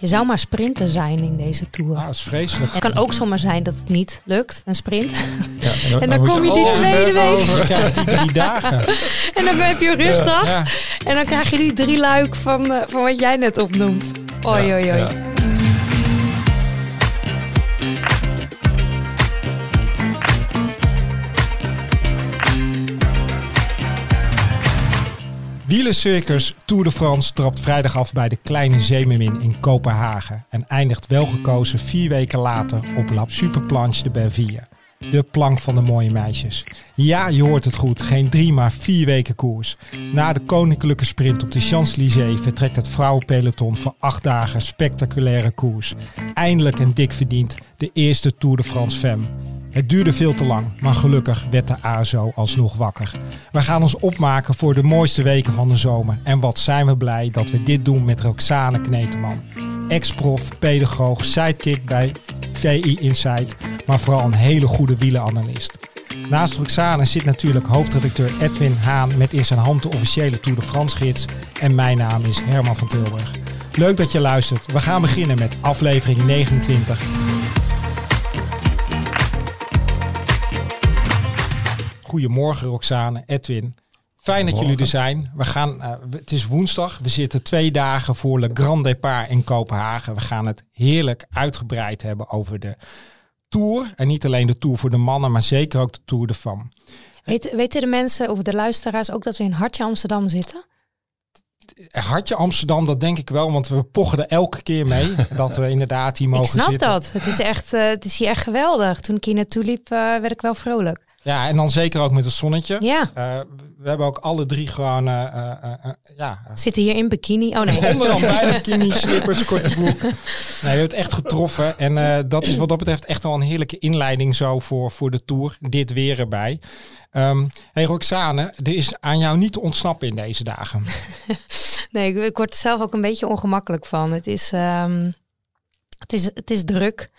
Je zou maar sprinter zijn in deze tour. Ah, dat is vreselijk. Het kan ook zomaar zijn dat het niet lukt, een sprint. Ja, En dan kom je die tweede week. die drie dagen. En dan heb je een rustdag. Ja. En dan krijg je die drie luik van, eh, van wat jij net opnoemt. Oei, oei, oei. Ja. Wielercircus Tour de France trapt vrijdag af bij de Kleine Zeemermin in Kopenhagen. En eindigt welgekozen vier weken later op La Superplanche de Belleville. De plank van de mooie meisjes. Ja, je hoort het goed. Geen drie, maar vier weken koers. Na de koninklijke sprint op de Champs-Élysées vertrekt het vrouwenpeloton voor acht dagen spectaculaire koers. Eindelijk en dik verdiend de eerste Tour de France Femme. Het duurde veel te lang, maar gelukkig werd de ASO alsnog wakker. We gaan ons opmaken voor de mooiste weken van de zomer. En wat zijn we blij dat we dit doen met Roxane Kneteman. Ex-prof, pedagoog, sidekick bij VI Insight, maar vooral een hele goede wielenanalist. Naast Roxane zit natuurlijk hoofdredacteur Edwin Haan met in zijn hand de officiële Tour de France gids. En mijn naam is Herman van Tilburg. Leuk dat je luistert. We gaan beginnen met aflevering 29. Goedemorgen Roxane, Edwin. Fijn dat jullie er zijn. We gaan, eh, het is woensdag. We zitten twee dagen voor Le Grand Départ in Kopenhagen. We gaan het heerlijk uitgebreid hebben over de Tour. En niet alleen de Tour voor de mannen, maar zeker ook de Tour de Femme. Weet, weten de mensen of de luisteraars ook dat we in Hartje Amsterdam zitten? Hartje Amsterdam, dat denk ik wel, want we pochen er elke keer mee dat we inderdaad hier mogen ik snap zitten. dat. Het is, echt, eh, het is hier echt geweldig. Toen ik hier naartoe liep, eh, werd ik wel vrolijk. Ja, en dan zeker ook met het zonnetje. Ja, Eh, we hebben ook alle drie gewoon, eh, eh, ja, zitten hier in bikini. Oh nee. Onderaan bij bikini, slippers, korte broek. Nee, we hebben het echt getroffen. En dat is wat dat betreft echt wel een heerlijke inleiding zo voor, voor de Tour. Dit weer erbij. Ehm hey Roxane, er is aan jou niet te ontsnappen in deze dagen. Nee, ik, ik word er zelf ook een beetje ongemakkelijk van. Het is, ehm, het is, het is druk.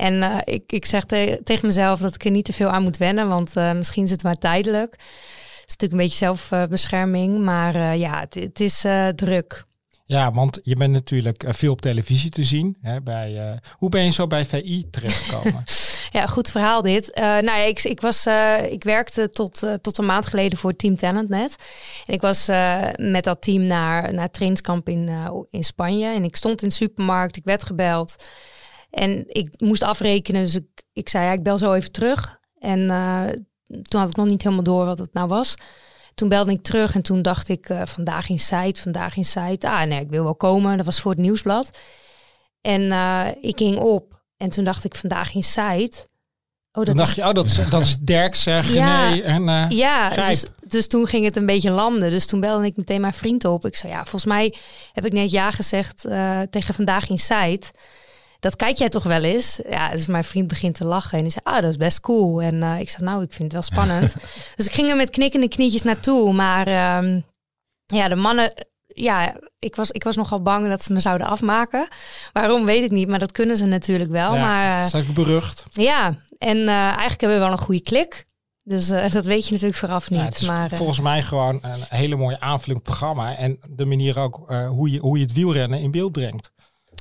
En eh, ik, ik zeg te- tegen mezelf dat ik er niet te veel aan moet wennen, want eh, misschien is het maar tijdelijk. Het is natuurlijk een beetje zelfbescherming, maar eh, ja, het, het is druk. Ja, want je bent natuurlijk veel op televisie te zien. Hè, bij, hoe ben je zo bij VI terechtgekomen? Ja, goed verhaal dit. Nou ja, ik, ik, was, ik werkte tot, tot een maand geleden voor Team Talentnet. En ik was met dat team naar, naar trainingskamp in, in Spanje. En ik stond in de supermarkt, ik werd gebeld. En ik moest afrekenen, dus ik, ik zei, ja, ik bel zo even terug. En eh, toen had ik nog niet helemaal door wat het nou was. Toen belde ik terug en toen dacht ik, eh, vandaag in site, vandaag in site. Ah nee, ik wil wel komen. Dat was voor het nieuwsblad. En eh, ik ging op. En toen dacht ik, vandaag in site. Oh, dat dacht is, je, oh, dat is, dat is Dirk, zeg Ja. nee. En, ja, dus, dus toen ging het een beetje landen. Dus toen belde ik meteen mijn vriend op. Ik zei, ja, volgens mij heb ik net ja gezegd tegen vandaag in site. Dat kijk jij toch wel eens? Ja, dus mijn vriend begint te lachen en die zei, ah, dat is best cool. En eh, ik zei, nou, ik vind het wel spannend. dus ik ging er met knikkende knietjes naartoe. Maar ehm, ja, de mannen, ja, ik was, ik was nogal bang dat ze me zouden afmaken. Waarom, weet ik niet, maar dat kunnen ze natuurlijk wel. ja, maar dat is ook berucht. ja, en eh, eigenlijk hebben we wel een goede klik. Dus dat weet je natuurlijk vooraf niet. Ja, het is maar, volgens mij gewoon een hele mooie aanvullend programma. En de manier ook hoe, je, hoe je het wielrennen in beeld brengt.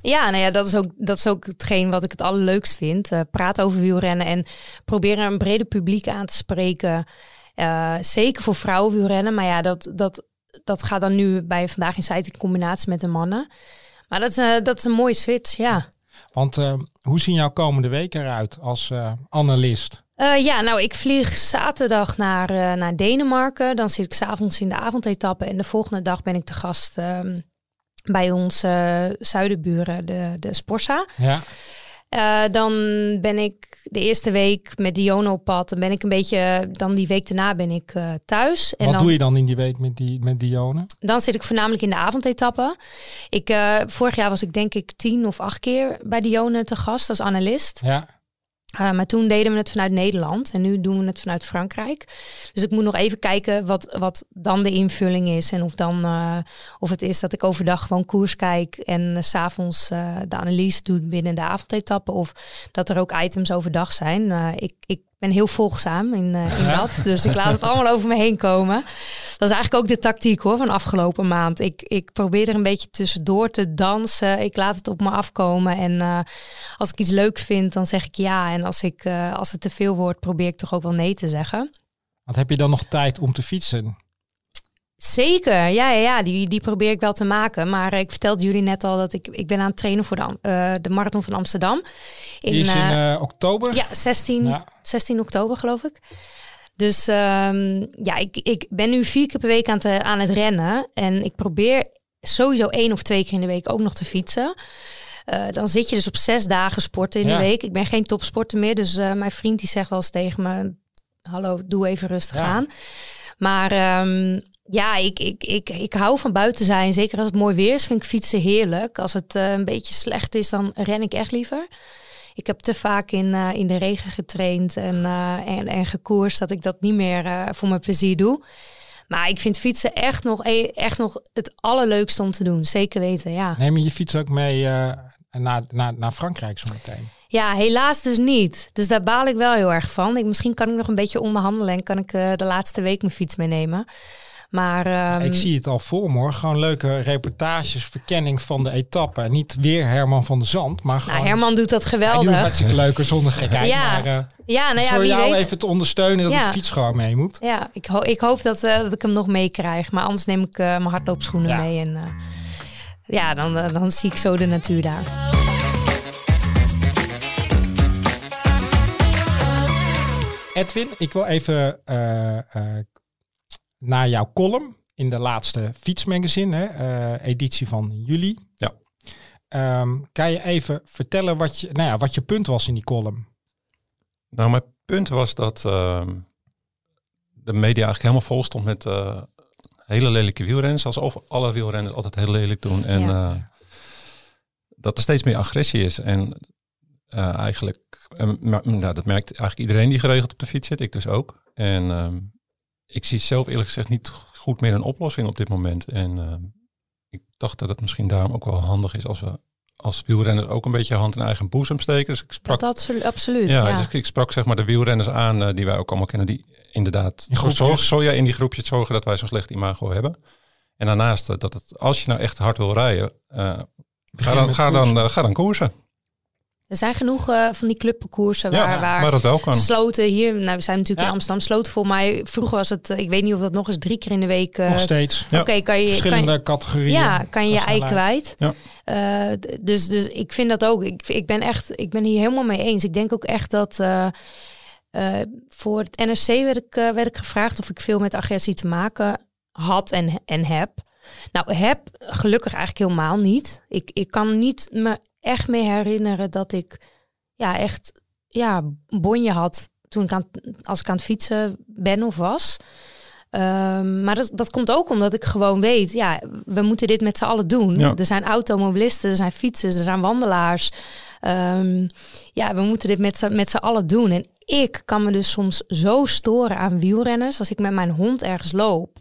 Ja, nou ja, dat is ook, dat is ook hetgeen wat ik het allerleukst vind. Eh praten over wielrennen en proberen een breder publiek aan te spreken. Eh, zeker voor vrouwenwielrennen. Maar ja, dat, dat, dat gaat dan nu bij Vandaag in Site in combinatie met de mannen. Maar dat is, eh, dat is een mooie switch, ja. Want hoe zien jouw komende weken eruit als analist? Ja, nou, ik vlieg zaterdag naar, naar Denemarken. Dan zit ik s'avonds in de avondetappe. En de volgende dag ben ik te gast ehm, bij onze zuidenburen, de, de Sporsa. Ja, Eh, dan ben ik de eerste week met Diono op pad. Dan ben ik een beetje, dan die week daarna ben ik eh, thuis. En Wat dan, doe je dan in die week met, die, met Dione? dan zit ik voornamelijk in de avondetappe. Ik, eh, vorig jaar was ik denk ik tien of acht keer bij Dionne te gast als analist. Ja, Uh, maar toen deden we het vanuit Nederland en nu doen we het vanuit Frankrijk. Dus ik moet nog even kijken wat, wat dan de invulling is. En of, dan, uh, of het is dat ik overdag gewoon koers kijk en uh, s'avonds uh, de analyse doe binnen de avondetappe. Of dat er ook items overdag zijn. Ik ben heel volgzaam in, uh, in dat. Dus ik laat het allemaal over me heen komen. Dat is eigenlijk ook de tactiek hoor van afgelopen maand. Ik, ik probeer er een beetje tussendoor te dansen. Ik laat het op me afkomen. En uh, als ik iets leuk vind, dan zeg ik ja. En als, ik, uh, als het te veel wordt, probeer ik toch ook wel nee te zeggen. Want heb je dan nog tijd om te fietsen? Zeker, ja, ja, ja. Die, die probeer ik wel te maken. Maar ik vertelde jullie net al dat ik, ik ben aan het trainen voor de, uh, de Marathon van Amsterdam. In, die is in uh, oktober? Ja 16, ja. 16 oktober geloof ik. Dus um, ja, ik, ik ben nu vier keer per week aan, te, aan het rennen. En ik probeer sowieso één of twee keer in de week ook nog te fietsen. Uh, dan zit je dus op zes dagen sporten in ja. de week. Ik ben geen topsporter meer. Dus mijn vriend die zegt wel eens tegen me... Hallo, doe even rustig ja. aan. Maar um, ja, ik, ik, ik, ik hou van buiten zijn. Zeker als het mooi weer is, vind ik fietsen heerlijk. Als het uh, een beetje slecht is, dan ren ik echt liever. Ik heb te vaak in, uh, in de regen getraind en, uh, en, en gekoerst dat ik dat niet meer voor mijn plezier doe. Maar ik vind fietsen echt nog, e, echt nog het allerleukste om te doen. Zeker weten, ja. Neem je je fiets ook mee naar, naar, naar Frankrijk zometeen? Ja, helaas dus niet. Dus daar baal ik wel heel erg van. Ik, misschien kan ik nog een beetje onderhandelen en kan ik de laatste week mijn fiets meenemen. Maar, um... Ik zie het al voor me Gewoon leuke reportages, verkenning van de etappe. Niet weer Herman van de Zand, maar gewoon... Nou, Herman doet dat geweldig. Hij doet hartstikke leuker zonder gekheid. ja. Maar, uh, ja, nou ja, voor jou weet... even te ondersteunen dat ja. de fiets gewoon mee moet. Ja, ik, ho ik hoop dat, uh, dat ik hem nog meekrijg. Maar anders neem ik uh, mijn hardloopschoenen ja. mee. En ja, dan, dan zie ik zo de natuur daar. Edwin, ik wil even naar jouw column in de laatste fietsmagazine, hè, uh, editie van juli. Ja. Um, kan je even vertellen wat je, nou ja, wat je punt was in die column? Nou, mijn punt was dat uh, de media eigenlijk helemaal vol stond met uh, hele lelijke wielrenners, alsof alle wielrenners altijd heel lelijk doen. En ja. uh, dat er steeds meer agressie is. En uh, eigenlijk, nou, dat merkt eigenlijk iedereen die geregeld op de fiets zit, ik dus ook. En ehm, ik zie zelf eerlijk gezegd niet goed meer een oplossing op dit moment. En uh, ik dacht dat het misschien daarom ook wel handig is als we als wielrenner ook een beetje hand in eigen boezem steken. Dus ik sprak, dat absolu absoluut. Ja, ja. Dus ik sprak zeg maar de wielrenners aan uh, die wij ook allemaal kennen, die inderdaad in zorgen, zo, ja, in die groepjes zorgen dat wij zo'n slecht imago hebben. En daarnaast uh, dat het, als je nou echt hard wil rijden, ga dan, ga, dan, ga dan koersen. Er zijn genoeg uh, van die clubparcoursen waar, ja, waar, waar dat wel kan. sloten hier. Nou, we zijn natuurlijk ja. in Amsterdam sloten voor mij. Vroeger was het, ik weet niet of dat nog eens drie keer in de week. Uh, nog steeds. Oké, okay, kan je verschillende kan, categorieën. Ja, kan je je ei kwijt. Ja. Uh, dus, dus ik vind dat ook. Ik, ik ben echt, ik ben hier helemaal mee eens. Ik denk ook echt dat. voor het NRC werd ik, werd ik gevraagd of ik veel met agressie te maken had en, en heb. Nou, heb gelukkig eigenlijk helemaal niet. Ik, ik kan niet me echt mee herinneren dat ik ja, echt ja, bonje had toen ik aan, als ik aan het fietsen ben of was. Um, maar dat, dat komt ook omdat ik gewoon weet, ja, we moeten dit met z'n allen doen. Ja. Er zijn automobilisten, er zijn fietsers, er zijn wandelaars. Um, ja, we moeten dit met, met z'n allen doen. En ik kan me dus soms zo storen aan wielrenners als ik met mijn hond ergens loop.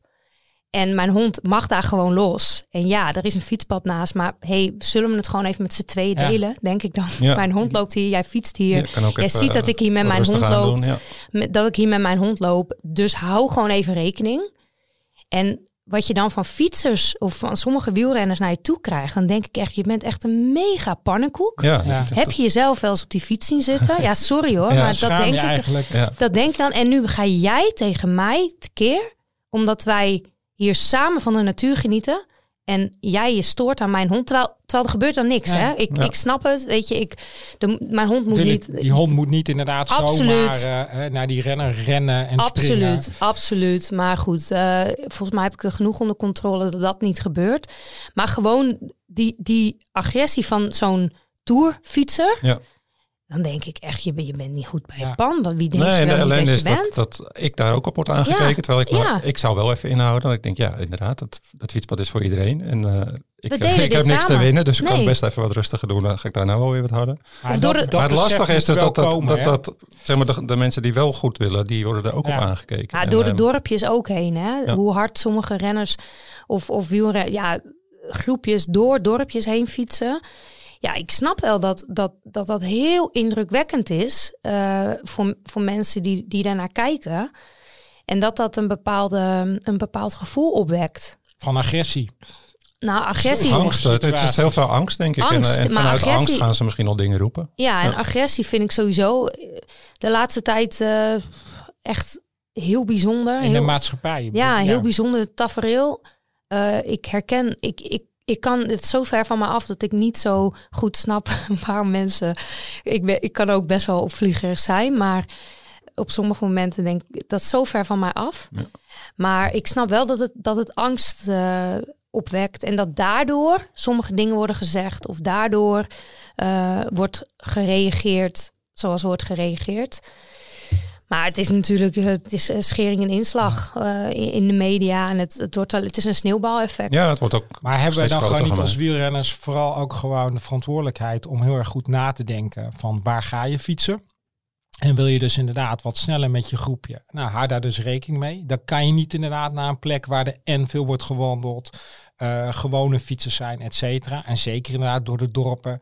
En mijn hond mag daar gewoon los. En ja, er is een fietspad naast. Maar hey, zullen we het gewoon even met z'n tweeën ja. delen? Denk ik dan. Ja. Mijn hond loopt hier, jij fietst hier. Ja, jij ziet dat ik hier met mijn hond loop. Doen, dat ik hier met mijn hond loop. Dus hou gewoon even rekening. En wat je dan van fietsers of van sommige wielrenners naar je toe krijgt, dan denk ik echt, je bent echt een mega pannenkoek. Ja, Heb je jezelf wel eens op die fiets zien zitten? Ja, sorry hoor, maar dat denk ik. Eigenlijk. Dat denk ik dan. En nu ga jij tegen mij tekeer, omdat wij hier samen van de natuur genieten. En jij je stoort aan mijn hond, terwijl, terwijl er gebeurt dan niks. Ja, hè? Ik, ja. ik snap het, weet je, ik, de, mijn hond moet Tuurlijk, niet... Die hond moet niet inderdaad absoluut. zomaar uh, naar die renner rennen en absoluut, springen. Absoluut, maar goed, uh, volgens mij heb ik er genoeg onder controle dat dat niet gebeurt. Maar gewoon die, die agressie van zo'n tourfietser... Ja dan denk ik echt, je, je bent niet goed bij ja. je pan. Want wie denk nee, je de wel ellende niet is dat, dat ik daar ook op word aangekeken. Ja. Terwijl ik, maar, ja. ik zou wel even inhouden. Dat ik denk, ja, inderdaad, dat, dat fietspad is voor iedereen. En uh, ik, ik heb samen. niks te winnen, dus nee. ik kan best even wat rustiger doen. Dan ga ik daar nou wel weer wat harder. Maar, dat, het, dat maar het lastige is dus dat, dat, komen, dat, dat, zeg maar, de, de, mensen die wel goed willen, die worden er ook op aangekeken. Ja, door de dorpjes ook heen. Hè? Hoe hard sommige renners of, of wielrenners, ja, groepjes door dorpjes heen fietsen ja, ik snap wel dat dat, dat, dat heel indrukwekkend is uh, voor, voor mensen die, die daarnaar kijken. En dat dat een, bepaalde, een bepaald gevoel opwekt. Van agressie. Nou, agressie. Angst, het is heel veel angst, denk ik. Angst, en, en maar vanuit agressie- angst gaan ze misschien al dingen roepen. Ja, en Ja. agressie vind ik sowieso eh, de laatste tijd eh, echt heel bijzonder. In de maatschappij. ja, heel bijzonder tafereel. Eh, ik herken, ik, ik, ik kan het zo ver van me af dat ik niet zo goed snap waarom mensen. Ik, ben, ik kan ook best wel opvliegerig zijn, maar op sommige momenten denk ik dat zo ver van mij af. Ja. Maar ik snap wel dat het, dat het angst eh, opwekt en dat daardoor sommige dingen worden gezegd of daardoor eh, wordt gereageerd zoals wordt gereageerd. Maar het is natuurlijk eh, het is een schering en inslag eh, in, de media en het, het, wordt al, het is een sneeuwbaleffect. Ja, het wordt ook Maar hebben wij dan gewoon niet als wielrenners vooral ook gewoon de verantwoordelijkheid om heel erg goed na te denken van waar ga je fietsen? En wil je dus inderdaad wat sneller met je groepje? Nou, hou daar dus rekening mee. Dan kan je niet inderdaad naar een plek waar er en veel wordt gewandeld, eh, gewone fietsers zijn, et cetera. En zeker inderdaad door de dorpen.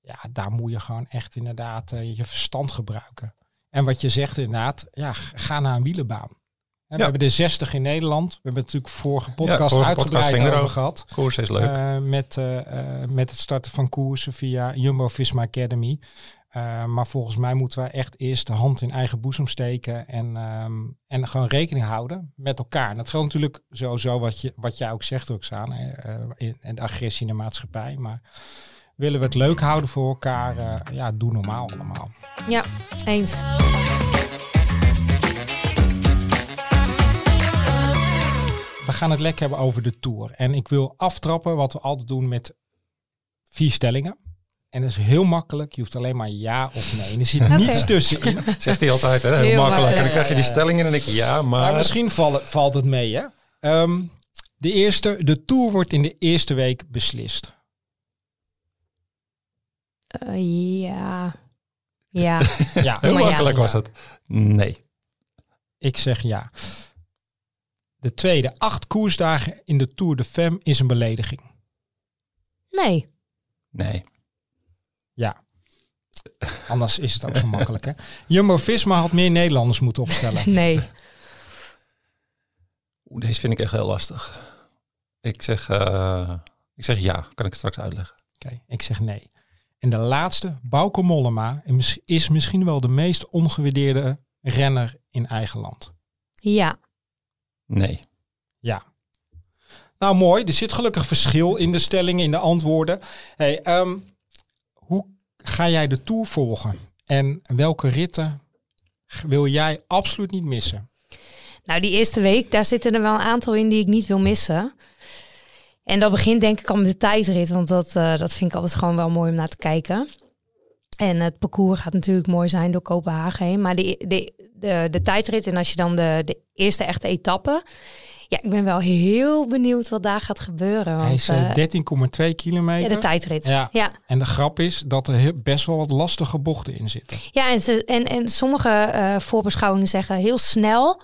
Ja, daar moet je gewoon echt inderdaad eh, je verstand gebruiken. En wat je zegt inderdaad, ja, ga naar een wielenbaan. En We hebben de 60 in Nederland. We hebben natuurlijk vorige podcast vorige podcast uitgebreid ging over gehad. Koers is leuk. Eh, met, eh, eh, met het starten van koersen via Jumbo-Visma Academy. Eh, maar volgens mij moeten we echt eerst de hand in eigen boezem steken en, ehm, en gewoon rekening houden met elkaar. En dat geldt natuurlijk sowieso wat, je, wat jij ook zegt, Roxane, eh, in, in de agressie in de maatschappij. Maar willen we het leuk houden voor elkaar, eh, ja, doe normaal allemaal. Ja, eens. We gaan het lekker hebben over de Tour. En ik wil aftrappen wat we altijd doen met vier stellingen. En dat is heel makkelijk. Je hoeft alleen maar ja of nee. En er zit niets tussenin. Zegt hij altijd, hè? Heel, Heel makkelijk. ma- en dan krijg je die ja, ja. stelling in en ik ja, maar... Maar misschien valt, valt het mee, hè? Ehm, de eerste, de Tour wordt in de eerste week beslist. Eh, ja. Ja. Ja, Heel ja. makkelijk was het. Nee. ik zeg ja. De tweede, acht koersdagen in de Tour de Femme is een belediging. Nee. Nee. Ja. Anders is het ook zo makkelijk, hè? Jumbo-Visma had meer Nederlanders moeten opstellen. Nee. Oeh, deze vind ik echt heel lastig. Ik zeg, eh, ik zeg ja, kan ik het straks uitleggen. Oké, ik zeg nee. En de laatste, Bauke Mollema, is- is misschien wel de meest ongewaardeerde renner in eigen land. Ja. Nee. Ja. Nou, mooi. Er zit gelukkig verschil in de stellingen, in de antwoorden. Hey, ehm, hoe ga jij de Tour volgen? En welke ritten wil jij absoluut niet missen? Nou, die eerste week, daar zitten er wel een aantal in die ik niet wil missen. En dat begint denk ik al met de tijdrit, want dat, eh, dat vind ik altijd gewoon wel mooi om naar te kijken. En het parcours gaat natuurlijk mooi zijn door Kopenhagen heen. Maar de, de, de, de tijdrit en als je dan de, de eerste echte etappe... Ja, ik ben wel heel benieuwd wat daar gaat gebeuren. Hij is eh, eh, 13,2 kilometer. ja, de tijdrit. Ja. ja. En de grap is dat er best wel wat lastige bochten in zitten. Ja, en, ze, en, en sommige eh, voorbeschouwingen zeggen heel snel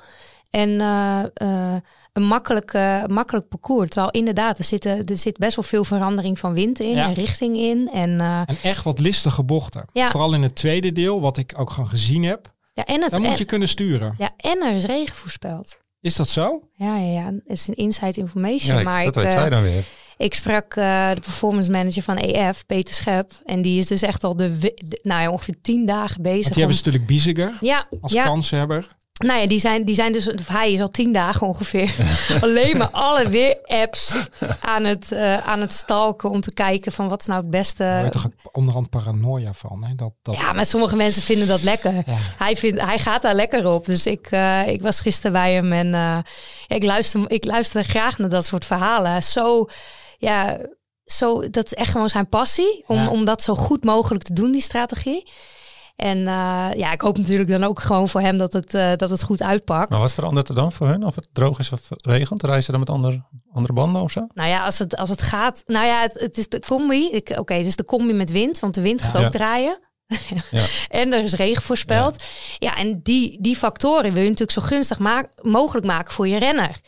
en eh, eh, een makkelijk, makkelijk parcours. Terwijl inderdaad, er, zitten, er zit best wel veel verandering van wind in Ja. en richting in. En, eh, En echt wat listige bochten. Ja. Vooral in het tweede deel, wat ik ook gewoon gezien heb. ja, en, het, moet en, je kunnen sturen. ja, en er is regen voorspeld. Is dat zo? Ja, ja, ja, het is een inside information. Ja, maar dat ik, weet eh, zij dan weer. ik sprak eh, de performance manager van EF, Peter Schep. En die is dus echt al de, de- nou ja, ongeveer tien dagen bezig. Want die hebben ze natuurlijk Biesiger ja, als ja, kanshebber. Nou ja, die zijn, die zijn dus, of hij is al tien dagen ongeveer alleen maar alle weer-apps aan het, eh, aan het stalken om te kijken van wat is nou het beste. Daar toch ook onderhand paranoia van. Hè? Dat, dat, Ja, maar sommige mensen vinden dat lekker. Ja. Hij, vindt, hij gaat daar lekker op. Dus ik, eh, ik was gisteren bij hem en eh, ik, luister, ik luister graag naar dat soort verhalen. Zo, ja, zo, dat is echt gewoon zijn passie om, Ja. om dat zo goed mogelijk te doen, die strategie. En eh, ja, ik hoop natuurlijk dan ook gewoon voor hem dat het, eh, dat het goed uitpakt. Maar wat verandert er dan voor hun? Of het droog is of regent? Reizen ze dan met andere, andere banden of zo? Nou ja, als het, als het gaat. Nou ja, het, het is de combi. Oké, dus de combi met wind, want de wind gaat Ja. ook draaien. Ja. en er is regen voorspeld. Ja, en die, die factoren wil je natuurlijk zo gunstig mogelijk maken voor je renner.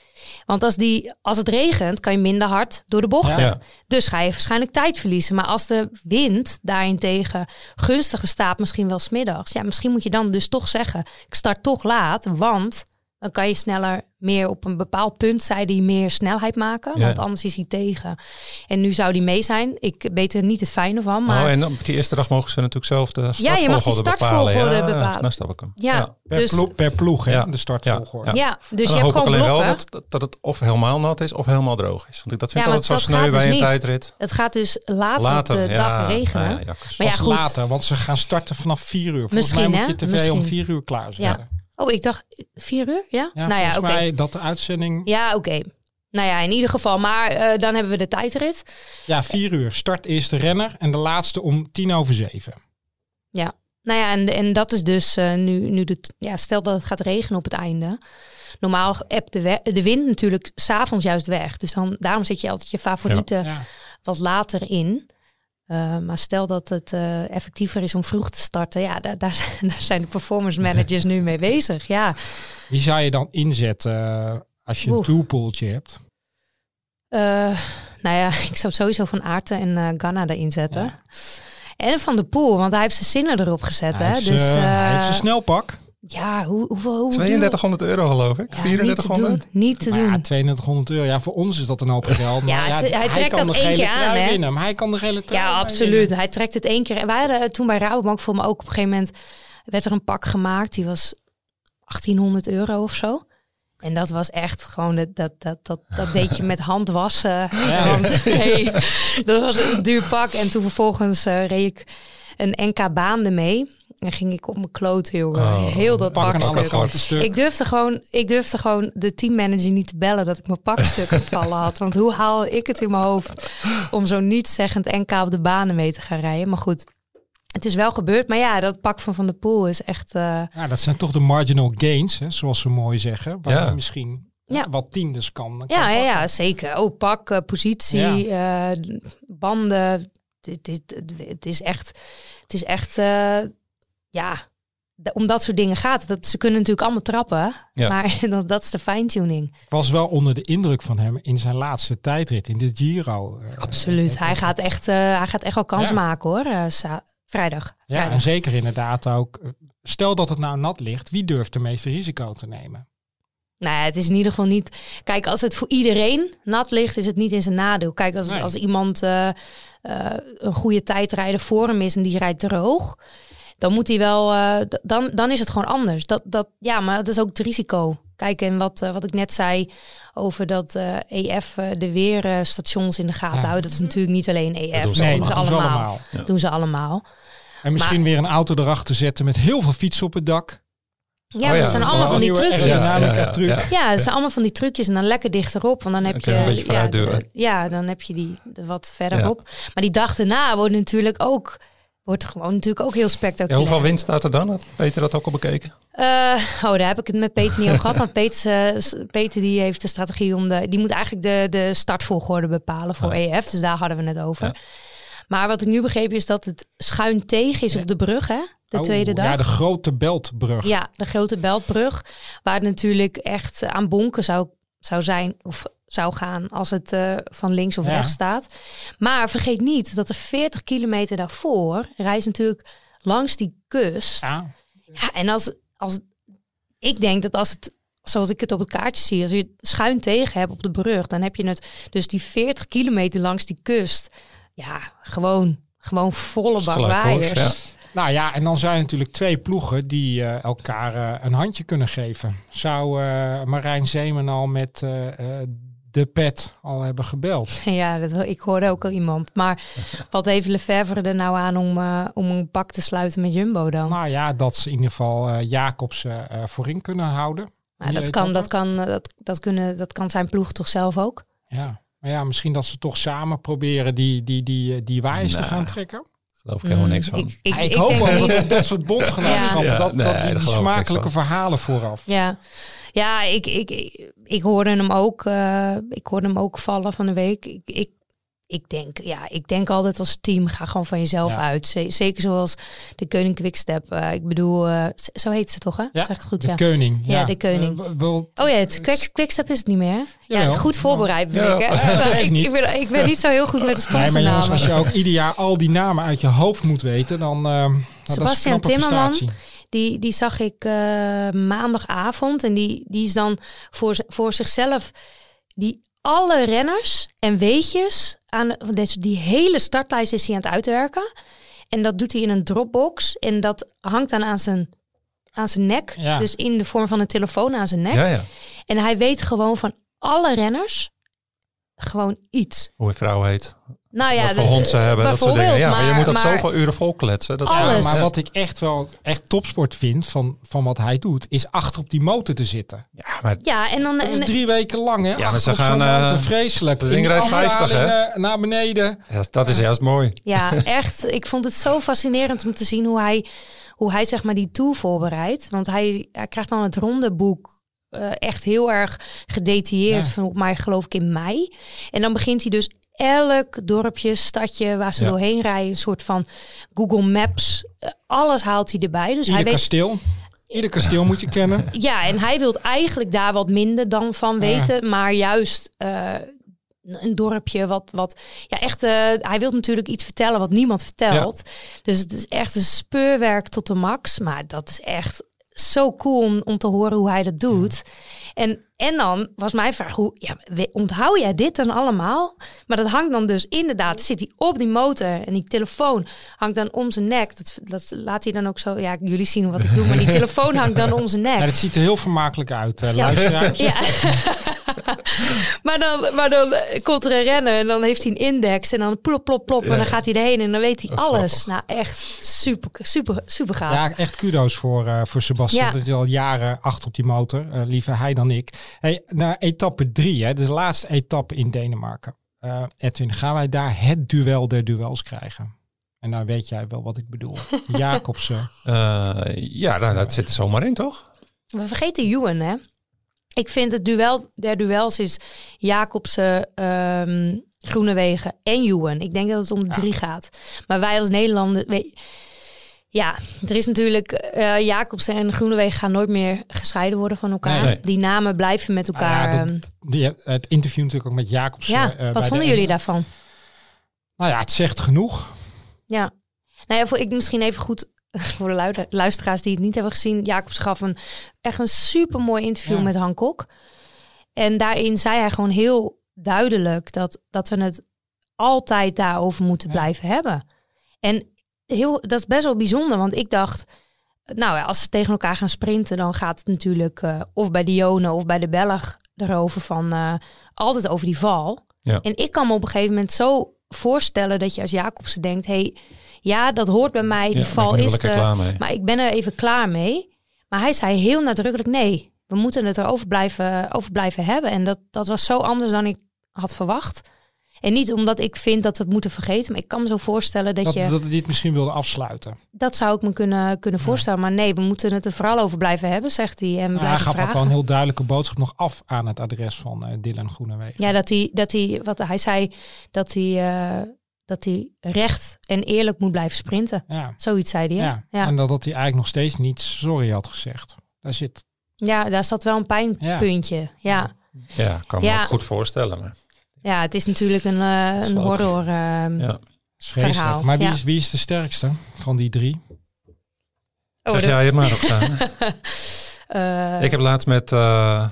Want als, die, als het regent, kan je minder hard door de bochten. Dus ga je waarschijnlijk tijd verliezen. Maar als de wind daarentegen gunstige staat, misschien wel smiddags. Ja, misschien moet je dan dus toch zeggen, ik start toch laat, want dan kan je sneller meer op een bepaald punt, zei hij, meer snelheid maken. Want anders is hij tegen. En nu zou die mee zijn. Ik weet er niet het fijne van. Maar... Oh, en op die eerste dag mogen ze natuurlijk zelf de startvolgorde ja, je mag de startvolgorde bepalen. Ja, snap ik hem. Ja, Per, dus, ploeg, per ploeg, hè, de startvolgorde. Ja, dus je hebt gewoon alleen blokken. wel dat, dat het of helemaal nat is of helemaal droog is. Want dat vind ik altijd zo sneu bij dus een tijdrit. Het gaat dus later, later op de dag regenen. maar ja, goed. later, want ze gaan starten vanaf vier uur. Volgens Misschien, mij moet je tv om vier uur klaar zijn. Oh, ik dacht vier uur, ja? ja nou ja, oké. dat de uitzending... Ja, oké. Nou ja, in ieder geval. Maar uh, dan hebben we de tijdrit. Ja, vier uur. Start eerste renner en de laatste om tien over zeven. Ja, nou ja, en, en dat is dus uh, nu, nu de, ja, stel dat het gaat regenen op het einde. Normaal hebt de, de wind natuurlijk s'avonds juist weg. Dus dan, daarom zit je altijd je favorieten ja. wat later in. Uh, maar stel dat het uh, effectiever is om vroeg te starten, ja, daar, daar, daar zijn de performance managers nu mee bezig. Ja. Wie zou je dan inzetten uh, als je een toolpooltje hebt? nou ja, ik zou sowieso van Aarten en Ghana erin zetten. Ja. En van de Poel, want hij heeft zijn zinnen erop gezet. Hij hè? Heeft dus, hij heeft zijn snelpak. Ja, hoe, hoeveel? Hoe 3200 euro geloof ik. Ja, 3400? Niet te doen. Niet te Ja, 3200 euro. Ja, voor ons is dat een hoop geld. ja, ja, hij, hij trekt dat één keer aan. Hè? Winnen, maar hij kan de hele trui Ja, absoluut. Hij trekt het één keer. En wij hadden toen bij Rabobank voor me ook op een gegeven moment werd er een pak gemaakt. Die was 1800 euro of zo. En dat was echt gewoon, dat, dat, dat, dat, dat deed je met hand wassen. Ja. Want, hey, dat was een duur pak. En toen vervolgens uh, reed ik een NK baan ermee. En ging ik op mijn kloot, jongen. Oh, Heel dat pakstuk. Ik durfde, gewoon, ik durfde gewoon de teammanager niet te bellen dat ik mijn pakstuk gevallen had. Want hoe haal ik het in mijn hoofd om zo niet zeggend NK op de banen mee te gaan rijden? Maar goed, het is wel gebeurd. Maar ja, dat pak van Van de Poel is echt... Uh... Ja, dat zijn toch de marginal gains, hè, zoals ze mooi zeggen. Waar ja. misschien ja. wat tiendes kan. kan ja, ja, ja, zeker. Oh, pak, uh, positie, ja. uh, banden. Het, het, het, is echt... Het is echt ja, om dat soort dingen gaat. Dat, ze kunnen natuurlijk allemaal trappen, ja. maar dat, dat is de fine-tuning. Ik was wel onder de indruk van hem in zijn laatste tijdrit in de Giro. Uh, Absoluut, hij gaat, echt, uh, hij gaat echt wel kans ja. maken hoor, uh, vrijdag. Ja, en zeker inderdaad ook. Stel dat het nou nat ligt, wie durft de meeste risico te nemen? Nou, ja, het is in ieder geval niet. Kijk, als het voor iedereen nat ligt, is het niet in zijn nadeel. Kijk, als, nee. als iemand een goede tijdrijder voor hem is en die rijdt droog, dan moet hij wel, uh, dan, dan is het gewoon anders. Dat, dat, ja, maar dat is ook het risico. Kijk, en wat, uh, wat ik net zei over dat uh, EF de weerstations in de gaten ja. houden. Dat is natuurlijk niet alleen EF. Dat doen ze, nee, doen ze allemaal. Ja. Doen ze allemaal. En misschien maar, weer een auto erachter zetten met heel veel fietsen op het dak. Ja, oh, ja. dat zijn allemaal van die trucjes. Ja, ja, ja, truc. ja, dat zijn allemaal van die trucjes en dan lekker dichterop. Want dan heb je, een beetje ja, de, ja, dan heb je die wat verderop. Maar die dag daarna worden natuurlijk ook wordt gewoon natuurlijk ook heel spectaculair. Ja, hoeveel winst staat er dan? Had Peter dat ook al bekeken? Uh, oh, daar heb ik het met Peter niet over gehad. Want Peter, uh, Peter die heeft de strategie om de... Die moet eigenlijk de, de startvolgorde bepalen voor ja. EF. Dus daar hadden we het over. Ja. Maar wat ik nu begrepen is dat het schuin tegen is ja. op de brug, hè? De oh, tweede dag. Ja, de grote Beltbrug. Ja, de grote Beltbrug. Waar het natuurlijk echt aan bonken zou, zou zijn. Of zou gaan als het uh, van links of ja. rechts staat. Maar vergeet niet dat er 40 kilometer daarvoor reist natuurlijk langs die kust. Ja. ja. en als, als ik denk dat als het zoals ik het op het kaartje zie, als je het schuin tegen hebt op de brug, dan heb je het dus die 40 kilometer langs die kust. Ja, gewoon, gewoon volle. Ja. Nou ja, en dan zijn er natuurlijk twee ploegen die uh, elkaar uh, een handje kunnen geven. Zou uh, Marijn Zeeman al met de pet al hebben gebeld. Ja, dat, ik hoorde ook al iemand. Maar wat heeft Lefevre er nou aan om, uh, om een pak te sluiten met Jumbo dan? Nou ja, dat ze in ieder geval uh, Jacobs uh, voorin kunnen houden. Maar dat, kan, dat, kan, dat, dat, kunnen, dat kan zijn ploeg toch zelf ook? Ja, maar ja, misschien dat ze toch samen proberen die, die, die, die waaiers nah. te gaan trekken. Geloof ik helemaal niks van. Ik, ik, ik hoop wel dat dat soort bondgenootschappen, ja. dat, dat die, die smakelijke verhalen vooraf. Ja, ja, ik, ik, ik, ik hoorde hem ook. Uh, ik hoorde hem ook vallen van de week. Ik, ik, ik denk, ja, ik denk altijd als team, ga gewoon van jezelf Ja. uit. Z- Zeker zoals de Koning Quickstep. eh ik bedoel, eh, zo heet ze toch, hè? Ja, Zeg goed, De ja. koning. Ja, de koning. Eh, wel- Oh ja, het quick, Quickstep is het niet meer? Ja, goed voorbereid ben ik, hè? Ik ben, ik ben niet zo heel goed met de Nee, maar jongens, als sponsornamen. je ook ieder jaar al die namen uit je hoofd moet weten, dan... eh, nou, Sebastian Timmerman. Die, die zag ik eh, maandagavond. En die, die is dan voor, voor zichzelf... Die alle renners en weetjes aan de, deze, die hele startlijst is hij aan het uitwerken. En dat doet hij in een Dropbox. En dat hangt dan aan zijn, aan zijn nek. Ja. Dus in de vorm van een telefoon aan zijn nek. Ja, ja. En hij weet gewoon van alle renners gewoon iets. Hoe een vrouw heet. Nou ja, wat voor de- hond ze hebben, dat soort dingen. Ja, maar, je moet ook maar- zoveel uren vol kletsen. Dat, Alles. Ja, maar Ja. wat ik echt wel echt topsport vind van, van wat hij doet, is achter op die motor te zitten. Ja, maar Ja, en dan... Dat is en- drie weken lang, hè? maar Achter ze op gaan, eh, motor, vreselijk. rijdt 50, hè? Naar beneden. ja, dat is juist mooi. Ja, echt. Ik vond het zo fascinerend om te zien hoe hij, hoe hij zeg maar die tour voorbereidt. Want hij, hij krijgt dan het rondeboek eh echt heel erg gedetailleerd, Ja. van mij geloof ik in mei. En dan begint hij dus elk dorpje, stadje waar ze Ja. doorheen rijden, een soort van Google Maps, eh, alles haalt hij erbij. Dus hij Ieder weet kasteel. Ieder kasteel moet je kennen. ja, en hij wil eigenlijk daar wat minder dan van weten, maar juist eh, een dorpje wat, wat ja echt, eh, hij wil natuurlijk iets vertellen wat niemand vertelt. Dus het is echt een speurwerk tot de max, maar dat is echt zo cool om, om te horen hoe hij dat doet. En, en dan was mijn vraag, hoe, ja, onthoud jij dit dan allemaal? Maar dat hangt dan dus inderdaad, zit hij op die motor en die telefoon hangt dan om zijn nek. Dat, dat laat hij dan ook zo, ja, jullie zien wat ik doe, maar die telefoon hangt dan om zijn nek. Ja, dat ziet er heel vermakelijk uit, eh Ja. luisteraar. Ja. maar, dan, maar dan komt er een rennen en dan heeft hij een index en dan plop, plop, plop. En dan gaat hij erheen en dan weet hij Dat is alles. Nou, echt super, super, super gaaf. Ja, echt kudo's voor, eh, voor Sebastian. Ja. Dat hij al jaren achter op die motor. Eh, liever hij dan ik. Hey, naar etappe drie, hè, dus de laatste etappe in Denemarken. Eh, Edwin, gaan wij daar het duel der duels krijgen? En nou weet jij wel wat ik bedoel. Jacobsen. Eh, ja, nou, dat zit er zomaar in, toch? We vergeten Ewan, hè? Ik vind het duel der duels is Jacobsen, ehm Groenewegen en Ewan. Ik denk dat het om drie gaat. Maar wij als Nederlanders... we- ja, er is natuurlijk... eh Jacobsen en Groenewegen gaan nooit meer gescheiden worden van elkaar. Nee. Die namen blijven met elkaar... Nou ja, ehm, dat- Die, het interview natuurlijk ook met Jacobsen. Ja, eh, wat de vonden jullie daarvan? Nou ja, het zegt genoeg. Ja. Nou ja, voor ik misschien even goed voor de luisteraars die het niet hebben gezien. Jacobs gaf een echt een super mooi interview Ja. met Han Kok. En daarin zei hij gewoon heel duidelijk dat, dat we het altijd daarover moeten Ja. blijven hebben. En heel, dat is best wel bijzonder, want ik dacht, nou ja, als ze tegen elkaar gaan sprinten, dan gaat het natuurlijk eh, of bij Dione of bij de Belg erover van eh, altijd over die val. Ja. En ik kan me op een gegeven moment zo voorstellen dat je als Jacobsen denkt, hey, ja, dat hoort bij mij, die ja, val is er, maar ik ben er even klaar mee. Maar hij zei heel nadrukkelijk, nee, we moeten het erover blijven, over blijven hebben. En dat, dat was zo anders dan ik had verwacht. En niet omdat ik vind dat we het moeten vergeten, maar ik kan me zo voorstellen dat, Dat, je... dat hij dit misschien wilde afsluiten. Dat zou ik me kunnen, kunnen voorstellen. Maar nee, we moeten het er vooral over blijven hebben, zegt hij. En Maar hij gaf ook wel een heel duidelijke boodschap nog af aan het adres van eh, Dylan Groenewegen. Ja, dat hij, dat hij, wat hij zei, dat hij, eh, dat hij recht en eerlijk moet blijven sprinten. Ja. Zoiets zei hij. Ja. Ja. En dat, dat hij eigenlijk nog steeds niet sorry had gezegd. Daar zit. ja, daar zat wel een pijnpuntje. Ja, Ja, kan me Ja. ook goed voorstellen. Maar, ja het is natuurlijk een, eh, is een horror. ehm, ja. is vreselijk. Verhaal, Maar wie, ja. is, wie is de sterkste van die drie? Oh, zeg dat- jij het maar, Roxane. eh, ik heb laatst met, eh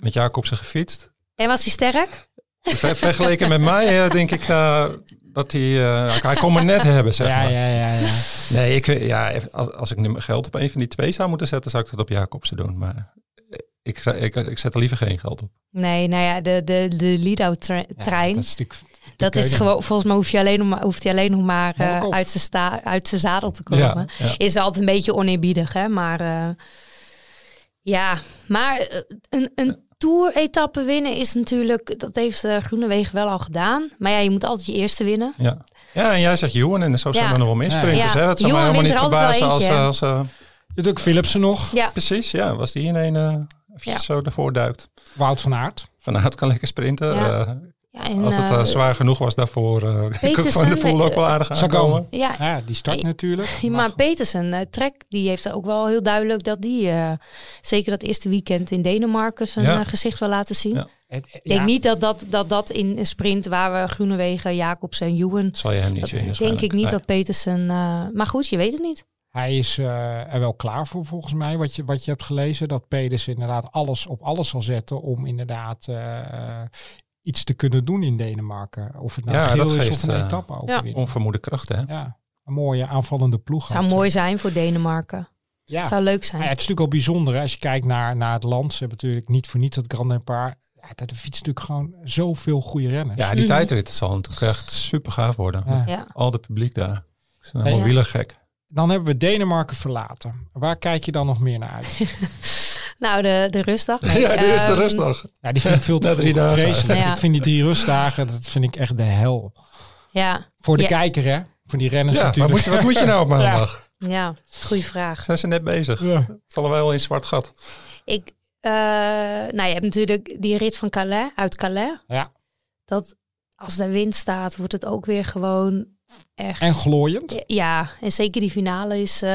met Jacobsen gefietst. En was hij sterk? Ver- vergeleken met mij denk ik eh, dat hij... eh, hij kon me net hebben, zeg ja, maar. ja, ja, ja. Nee, ik, weet- ja, als, als ik nu mijn geld op een van die twee zou moeten zetten, zou ik dat op Jacobsen doen. Maar ik, ik, ik zet er liever geen geld op. Nee, nou ja, de, de, de lead-out tre- Ja, trein. dat is natuurlijk. Dat is gewoon, volgens mij hoef je alleen nog maar, hoeft hij alleen nog maar eh, uit, zijn sta, uit zijn zadel te komen. Ja, ja. Is altijd een beetje oneerbiedig, hè? Maar eh, ja, maar een, een tour-etappe winnen is natuurlijk, dat heeft uh, Groenewegen wel al gedaan. Maar ja, je moet altijd je eerste winnen. Ja. ja, en jij zegt Johan en zo zijn Ja. er nog wel meer Ja. sprinters. Ja. Hè? Dat zou mij Johan helemaal niet wint er altijd verbazen als... hè? als eh, Je hebt ook Philipsen nog. Ja, precies, ja. Was die in een uh, Ja. zo ervoor duikt. Wout van Aert. Van Aert kan lekker sprinten. Ja. en, Als het eh, eh, zwaar genoeg was daarvoor, uh, ik Petersen, van de voel ook wel aardig aankomen. komen. ja, Ja, die start natuurlijk. Ja, maar Petersen, Trek, die heeft ook wel heel duidelijk dat die, eh, zeker dat eerste weekend in Denemarken, zijn Ja. gezicht wil laten zien. Ja. Het- Ik denk ja, niet dat dat, dat dat in een sprint waar we Groenewegen, Jacobs en Juwen, Zal je hem niet zien denk ik niet Nee. dat Petersen, eh, maar goed, je weet het niet. Hij is eh, er wel klaar voor volgens mij, wat je, wat je hebt gelezen. Dat Peders inderdaad alles op alles zal zetten om inderdaad eh, iets te kunnen doen in Denemarken. Of het nou Ja, geel dat is geeft, of een eh, etappe overwinning. Onvermoede krachten, hè? Ja, een mooie aanvallende ploeg. zou had ze. mooi zijn voor Denemarken. Ja. Het zou leuk zijn. Ja, het is natuurlijk al bijzonder hè, als je kijkt naar, naar het land. Ze hebben natuurlijk niet voor niets het Grand Depart. Ja, daar fietst natuurlijk gewoon zoveel goede renners. Ja, die Mhm. tijdrit zal natuurlijk echt super gaaf worden. Ja. ja. Al het publiek daar. Ze zijn helemaal wielergek. Dan hebben we Denemarken verlaten. Waar kijk je dan nog meer naar uit? Nou, de, de rustdag. Nee, ja, de ehm, rustdag. Ja, die vind ik veel te drie vroeg, dagen. Ja. Ik vind die drie rustdagen, dat vind ik echt de hel. Ja, Voor de Ja. kijker hè, voor die renners Ja, maar natuurlijk. moet je, wat moet je nou op maandag? ja, goede vraag. Zijn ze net bezig? Ja. Vallen wij al in zwart gat? Ik, eh, nou, je hebt natuurlijk die rit van Calais, uit Calais. Ja. Dat als de wind staat, wordt het ook weer gewoon echt. En glooiend. Ja, en zeker die finale is, eh,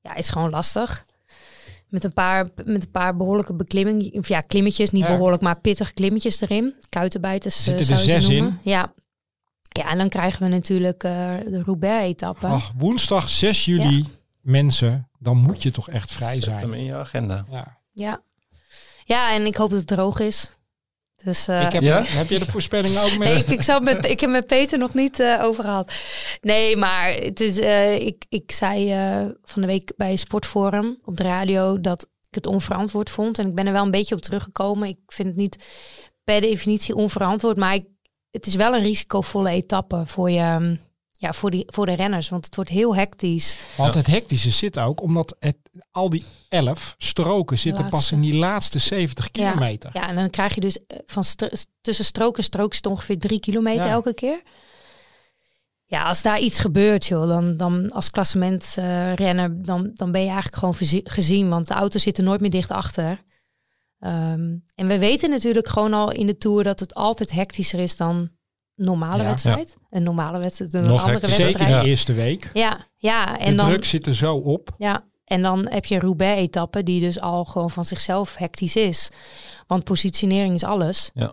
ja, is gewoon lastig. Met een paar, met een paar behoorlijke beklimmingen. Of ja, klimmetjes, niet Ja. behoorlijk, maar pittige klimmetjes erin. Kuitenbijters. Zitten eh, er zou je ze zes in? noemen. Ja. Ja, en dan krijgen we natuurlijk eh, de Roubaix-etappe. Ach, woensdag 6 juli, mensen, dan moet je toch echt vrij Zet hem zijn. in je agenda. Ja. Ja. ja, en ik hoop dat het droog is. Dus, eh, Ik heb, Ja? heb je de voorspelling ook mee? Nee, ik, ik, zou met, ik heb met Peter nog niet eh, over gehad. Nee, maar het is, eh, ik, ik zei eh, van de week bij Sportforum op de radio dat ik het onverantwoord vond. En ik ben er wel een beetje op teruggekomen. Ik vind het niet per definitie onverantwoord, maar ik, het is wel een risicovolle etappe voor, je, mm, ja, voor, die, voor de renners. Want het wordt heel hectisch. Want Ja. het hectische zit ook omdat het, al die elf stroken zitten pas in die laatste 70 kilometer. Ja, en dan krijg je dus eh, van stro- tussen strook en strook zit ongeveer drie kilometer Ja. elke keer. Ja, als daar iets gebeurt, joh, dan, dan als klassement eh, renner, dan, dan ben je eigenlijk gewoon gezien, want de auto's zitten nooit meer dicht achter. Ehm, en we weten natuurlijk gewoon al in de Tour dat het altijd hectischer is dan normale Ja. wedstrijd. Een normale wedstrijd, een Nog andere. Zeker wedstrijd. de Ja. eerste week. Ja, ja, en de dan, druk zit er zo op. ja, en dan heb je Roubaix-etappe die dus al gewoon van zichzelf hectisch is. Want positionering is alles. Ja.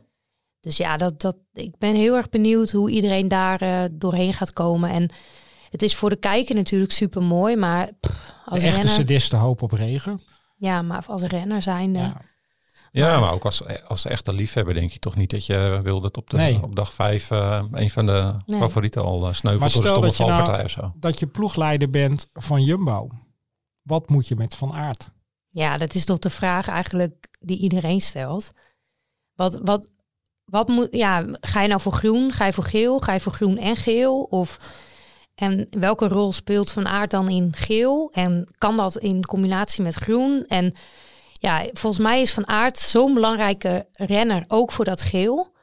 Dus ja, dat, dat, ik ben heel erg benieuwd hoe iedereen daar eh, doorheen gaat komen. En het is voor de kijker natuurlijk super mooi, maar pff, als de echte renner, sadisten hoop op regen. ja, maar als renner zijn, Ja. Ja, maar ook als, als echte liefhebber denk je toch niet dat je wil dat op, de, Nee. op dag vijf eh, een van de Nee. favorieten al Maar sneuvelt door de stomme nou- valpartij of zo. Dat je ploegleider bent van Jumbo. Wat moet je met Van Aert? ja, dat is toch de vraag eigenlijk die iedereen stelt. Wat, wat, wat moet, ja, ga je nou voor groen? Ga je voor geel? Ga je voor groen en geel? Of en welke rol speelt Van Aert dan in geel? En kan dat in combinatie met groen? En ja, volgens mij is Van Aert zo'n belangrijke renner, ook voor dat geel.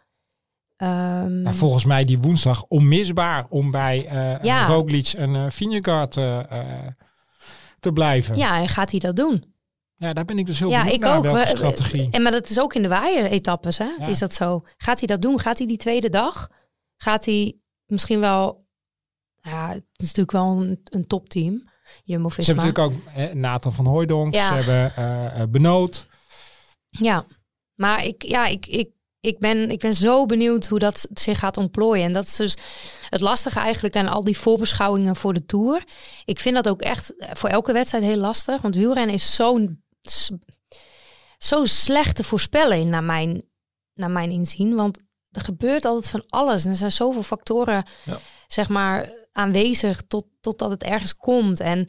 Ehm, volgens mij die woensdag onmisbaar om bij Ja. Roglic en eh Vingegaard eh, te blijven. ja, en gaat hij dat doen? Ja, daar ben ik dus heel Ja, benieuwd ik naar ook. welke We- strategie. En maar dat is ook in de waaier-etappes, hè? Ja. Is dat zo? Gaat hij dat doen? Gaat hij die tweede dag? Gaat hij misschien wel... Ja, het is natuurlijk wel een, een topteam. Ze Jumbo-Visma. hebben natuurlijk ook eh, Nathan van Hooijdonk, Ja. ze hebben eh eh, Benoot. Ja, maar ik, ja, ik, ik, ik, ben, ik ben zo benieuwd hoe dat zich gaat ontplooien. En dat is dus het lastige eigenlijk aan al die voorbeschouwingen voor de Tour. Ik vind dat ook echt eh, voor elke wedstrijd heel lastig. Want wielrennen is zo'n zo slecht te voorspellen in, naar, mijn, naar mijn inzien. Want er gebeurt altijd van alles. En er zijn zoveel factoren, Ja. zeg maar, aanwezig tot, totdat het ergens komt. En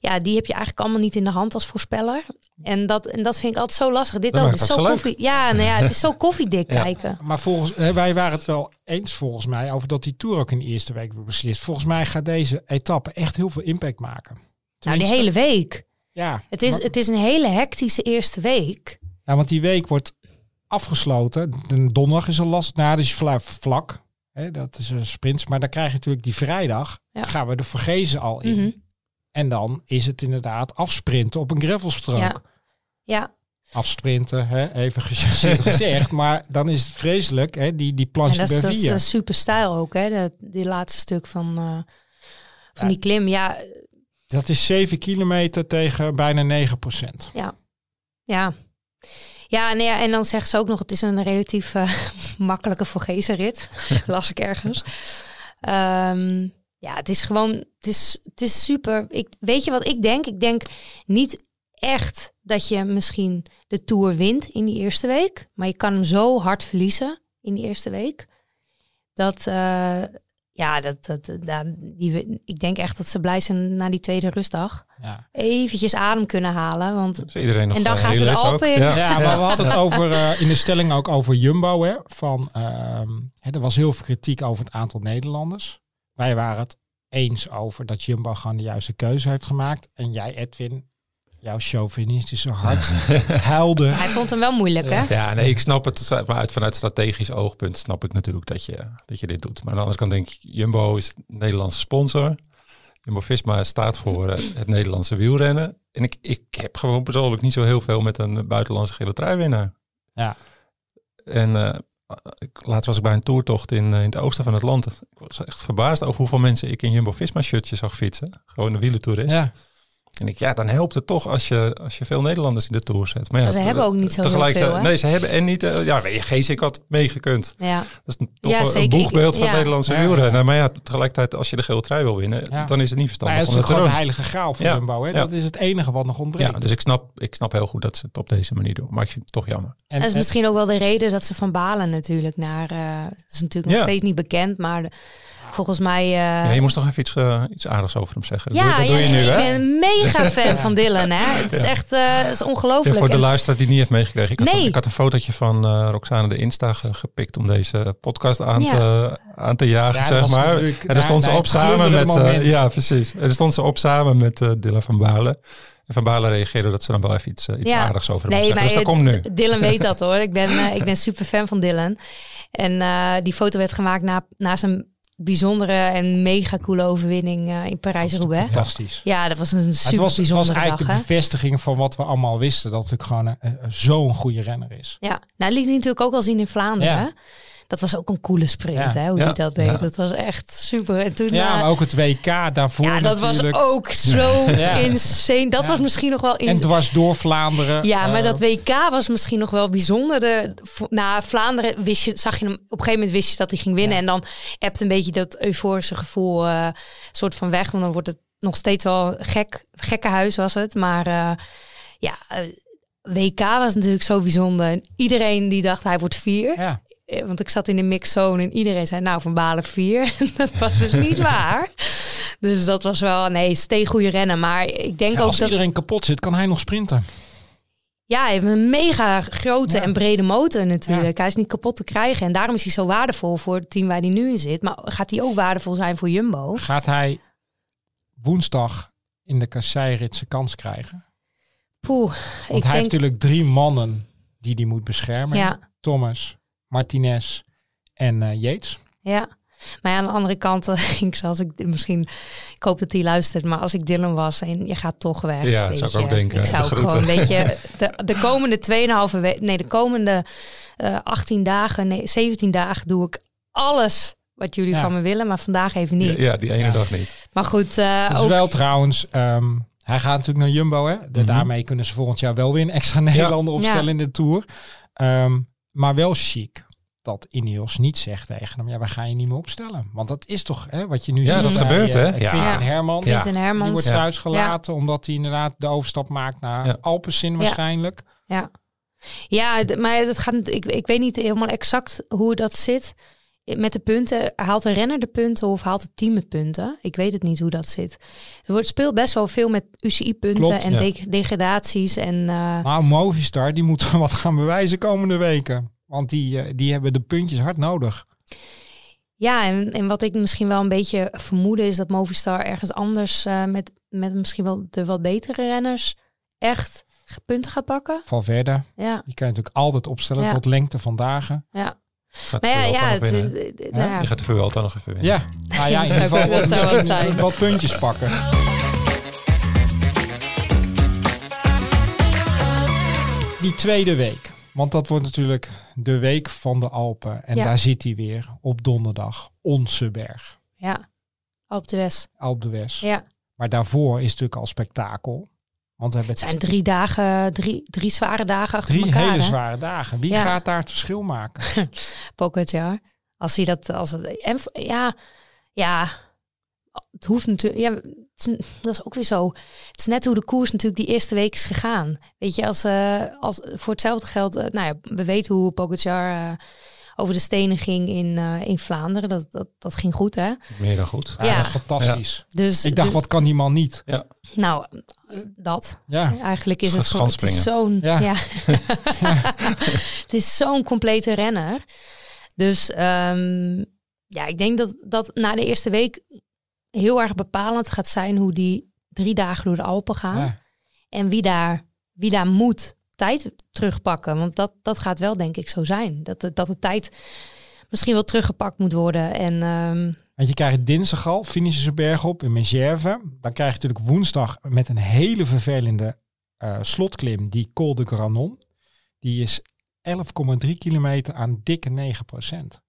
ja, die heb je eigenlijk allemaal niet in de hand als voorspeller. En dat, en dat vind ik altijd zo lastig. Dit Dat ook is zo koffie. Ja, nou ja, het is zo koffiedik Ja. kijken. Maar volgens, eh, wij waren het wel eens volgens mij over dat die Tour ook in de eerste week beslist. Volgens mij gaat deze etappe echt heel veel impact maken. Nou, die hele week. Ja, Het is, maar- het is een hele hectische eerste week. ja, want die week wordt afgesloten. De donderdag is al lastig. Nou, dat is vla- vlak. Hè, dat is een sprint. Maar dan krijg je natuurlijk die vrijdag. Ja. Gaan we de vergezen al in. Mhm. En dan is het inderdaad afsprinten op een gravelstrook. Ja. Ja, afsprinten, hè? even gezegd. Maar dan is het vreselijk, hè? die, die planche dat is, dat is eh, super stijl ook, hè? Dat, die laatste stuk van, eh, van die klim. Ja, Dat is 7 kilometer tegen bijna 9 procent. ja. Ja. Ja, ja, en dan zeggen ze ook nog, het is een relatief eh, makkelijke rit. Las ik ergens. Ehm, ja, het is gewoon, het is, het is super. Ik, weet je wat ik denk? Ik denk niet echt dat je misschien de Tour wint in die eerste week. Maar je kan hem zo hard verliezen in die eerste week. Dat, eh, ja, dat, dat, dat, die, ik denk echt dat ze blij zijn na die tweede rustdag. Ja. Eventjes adem kunnen halen. Want Dus iedereen nog En dan eh, gaan ze de les ook. Alpen in. Ja. Ja, maar we hadden het over, eh, in de stelling ook over Jumbo. Hè, van, ehm, hè, er was heel veel kritiek over het aantal Nederlanders. Wij waren het eens over dat Jumbo gewoon de juiste keuze heeft gemaakt. En jij, Edwin, jouw chauvinistische hart huilde. hij vond hem wel moeilijk, hè? Ja, nee, ik snap het. Maar uit, vanuit strategisch oogpunt snap ik natuurlijk dat je, dat je dit doet. Maar aan de andere kant denk ik, Jumbo is een Nederlandse sponsor. Jumbo-Visma staat voor eh, het Nederlandse wielrennen. En ik, ik heb gewoon persoonlijk niet zo heel veel met een buitenlandse gele truiwinnaar. Ja. En eh, ik, laatst was ik bij een toertocht in, eh, in het oosten van het land. Ik was echt verbaasd over hoeveel mensen ik in Jumbo-Visma-shirtje zag fietsen. Gewoon een wielentoerist. Ja. En ik, ja, dan helpt het toch als je, als je veel Nederlanders in de Tour zet. Maar ja, Maar ze hebben ook niet zo veel, hè? Nee, ze hebben en niet... eh, ja, Geesik had meegekund. Ja. Dat is een- toch Ja, een zeker. boegbeeld van Ja. het Nederlandse Ja, wielrennen. Maar ja, tegelijkertijd als je de gele trui wil winnen, Ja. dan is het niet Maar verstandig het om is gewoon de heilige graal. Jumbo. Hè? Ja. Dat is het enige wat nog ontbreekt. Ja, dus ik snap, ik snap heel goed dat ze het op deze manier doen. Maar ik vind het toch jammer. en, dat is misschien ook wel de reden dat ze van Balen natuurlijk naar... eh dat is natuurlijk nog steeds niet bekend, maar de- volgens mij... eh, Ja, je moest toch even iets, eh, iets aardigs over hem zeggen. Dat ja, doe, dat doe je nu, ik hè? ben een mega fan van Dylan, hè? Het is Ja. echt eh, het is Ja, ongelooflijk. voor de En- luisteraar die niet heeft meegekregen. Ik had, Nee. een, ik had een fotootje van eh Roxane de Insta ge- gepikt om deze podcast aan, Ja. te, aan te jagen, Ja, dat zeg maar. En daar stond ze op samen met... eh, ja, precies. En daar stond ze op samen met eh Dylan van Balen. En Van Balen reageerde dat ze dan wel even iets, iets Ja. aardigs over hem Nee, zeggen. maar Dus dat komt nu. Dylan weet dat hoor. Ik ben, ik ben super fan van Dylan. En eh, die foto werd gemaakt na, na zijn bijzondere en mega coole overwinning eh, in Parijs-Roubaix. Fantastisch. Ja, dat was een super het was, het was eigenlijk dag. de bevestiging van wat we allemaal wisten. Dat het gewoon een- een- zo'n goede renner is. Ja, nou dat liet hij natuurlijk ook wel zien in Vlaanderen. Ja. Dat was ook een coole sprint, Ja. hè, hoe Ja. hij dat deed. Ja. Dat was echt super. En toen, Ja, eh, maar ook het WK daarvoor ja, dat was ook zo Ja. insane. Dat Ja. was misschien nog wel En dwars door Vlaanderen. Ja, maar eh, dat WK was misschien nog wel bijzonder. De, v- na Vlaanderen wist je, zag je hem op een gegeven moment wist je dat hij ging winnen. Ja. En dan hebt een beetje dat euforische gevoel eh, soort van weg. Want dan wordt het nog steeds wel gek. Gekkenhuis was het. Maar eh, ja, WK was natuurlijk zo bijzonder. En iedereen die dacht hij wordt vier. Ja. Eh, Want ik zat in de mixzone en iedereen zei nou van Balen vier. dat was dus niet waar. Dus dat was wel, nee, steeg goede rennen. Maar ik denk Ja, ook als dat... iedereen kapot zit, kan hij nog sprinten. Ja, hij heeft een mega grote Ja. en brede motor natuurlijk. Hij is niet kapot te krijgen. En daarom is hij zo waardevol voor het team waar hij nu in zit. Maar gaat hij ook waardevol zijn voor Jumbo? Gaat hij woensdag in de kasseirit zijn kans krijgen? Poeh, Want ik hij denk... heeft natuurlijk drie mannen die hij moet beschermen. Ja, Thomas, Martinez en eh Yates. ja. Maar ja, aan de andere kant, eh, ik zal als ik misschien, ik hoop dat hij luistert, maar als ik Dylan was en je gaat toch weg. Ja, weet zou ik je. ook denken. Ik zou De gewoon, weet je, de, de komende 2,5 week, nee, de komende eh 18 dagen, nee, 17 dagen doe ik alles wat jullie Ja. van me willen, maar vandaag even niet. Ja, ja, die ene Ja. dag niet. Maar goed, Dus ook, wel trouwens, ehm, hij gaat natuurlijk naar Jumbo. Hè? De- Mhm. Daarmee kunnen ze volgend jaar wel weer een extra Nederlander opstellen Ja. in de Tour. Ehm, maar wel chic dat Ineos niet zegt tegen hem, ja, we gaan je niet meer opstellen. Want dat is toch hè, wat je nu Ja, ziet. dat bij, gebeurt, eh, hè? Quinten Ja. Herman. Ja. Quinten Die Hermans. wordt Ja. thuis gelaten omdat hij inderdaad de overstap maakt naar Ja. Alpecin waarschijnlijk. Ja, ja maar dat gaat, ik, ik weet niet helemaal exact hoe dat zit. Met de punten, haalt de renner de punten of haalt het team de punten? Ik weet het niet hoe dat zit. Er wordt speelt best wel veel met UCI-punten en ja. de- degradaties. En uh, Nou, Movistar, die moet wat gaan bewijzen komende weken. Want die, uh, die hebben de puntjes hard nodig. ja, en, en wat ik misschien wel een beetje vermoeden is dat Movistar ergens anders uh, met, met misschien wel de wat betere renners echt punten gaat pakken. Valverde, ja. die kan je natuurlijk altijd opstellen Ja. tot lengte van dagen. Ja. Gaat Maar ja, ja, nog het, winnen. het- het- nou ja. Je gaat de Vuelta nog even winnen. Ja, nou ja, in Dat ieder zou- geval dat zou wat zijn. wat puntjes pakken. die tweede week. Want dat wordt natuurlijk de week van de Alpen. En Ja. daar zit hij weer op donderdag. Onze berg. Ja, op de West. Alp de West. Ja, Maar daarvoor is natuurlijk al spektakel. Want we hebben het zijn drie dagen, drie, drie zware dagen achter drie elkaar. hele hè? zware dagen. Wie Ja. gaat daar het verschil maken? Pogacar. Als hij dat, als het, en ja, ja, het hoeft natuurlijk, ja, het is, dat is ook weer zo. Het is net hoe de koers natuurlijk die eerste week is gegaan. Weet je, als, eh, als voor hetzelfde geld, eh, nou ja, we weten hoe Pogacar eh, over de stenen ging in, eh, in Vlaanderen. Dat, dat, dat ging goed, hè? Meer dan goed. Ja, Ja. dat is fantastisch. Dus, Ik dacht, dus- wat kan die man niet? Ja. nou, dat. Ja, Eigenlijk is Het gewoon- het is zo'n Ja. ja. het is zo'n complete renner. Dus ehm, ja, ik denk dat dat na de eerste week heel erg bepalend gaat zijn hoe die drie dagen door de Alpen gaan. ja. En wie daar, wie daar moet tijd terugpakken. Want dat, dat gaat wel denk ik zo zijn. Dat de, dat de tijd misschien wel teruggepakt moet worden. En ehm, Want je krijgt dinsdag al, finishen ze berg op in Megerve. Dan krijg je natuurlijk woensdag met een hele vervelende eh, slotklim, die Col de Granon. Die is 11,3 kilometer aan dikke 9 procent.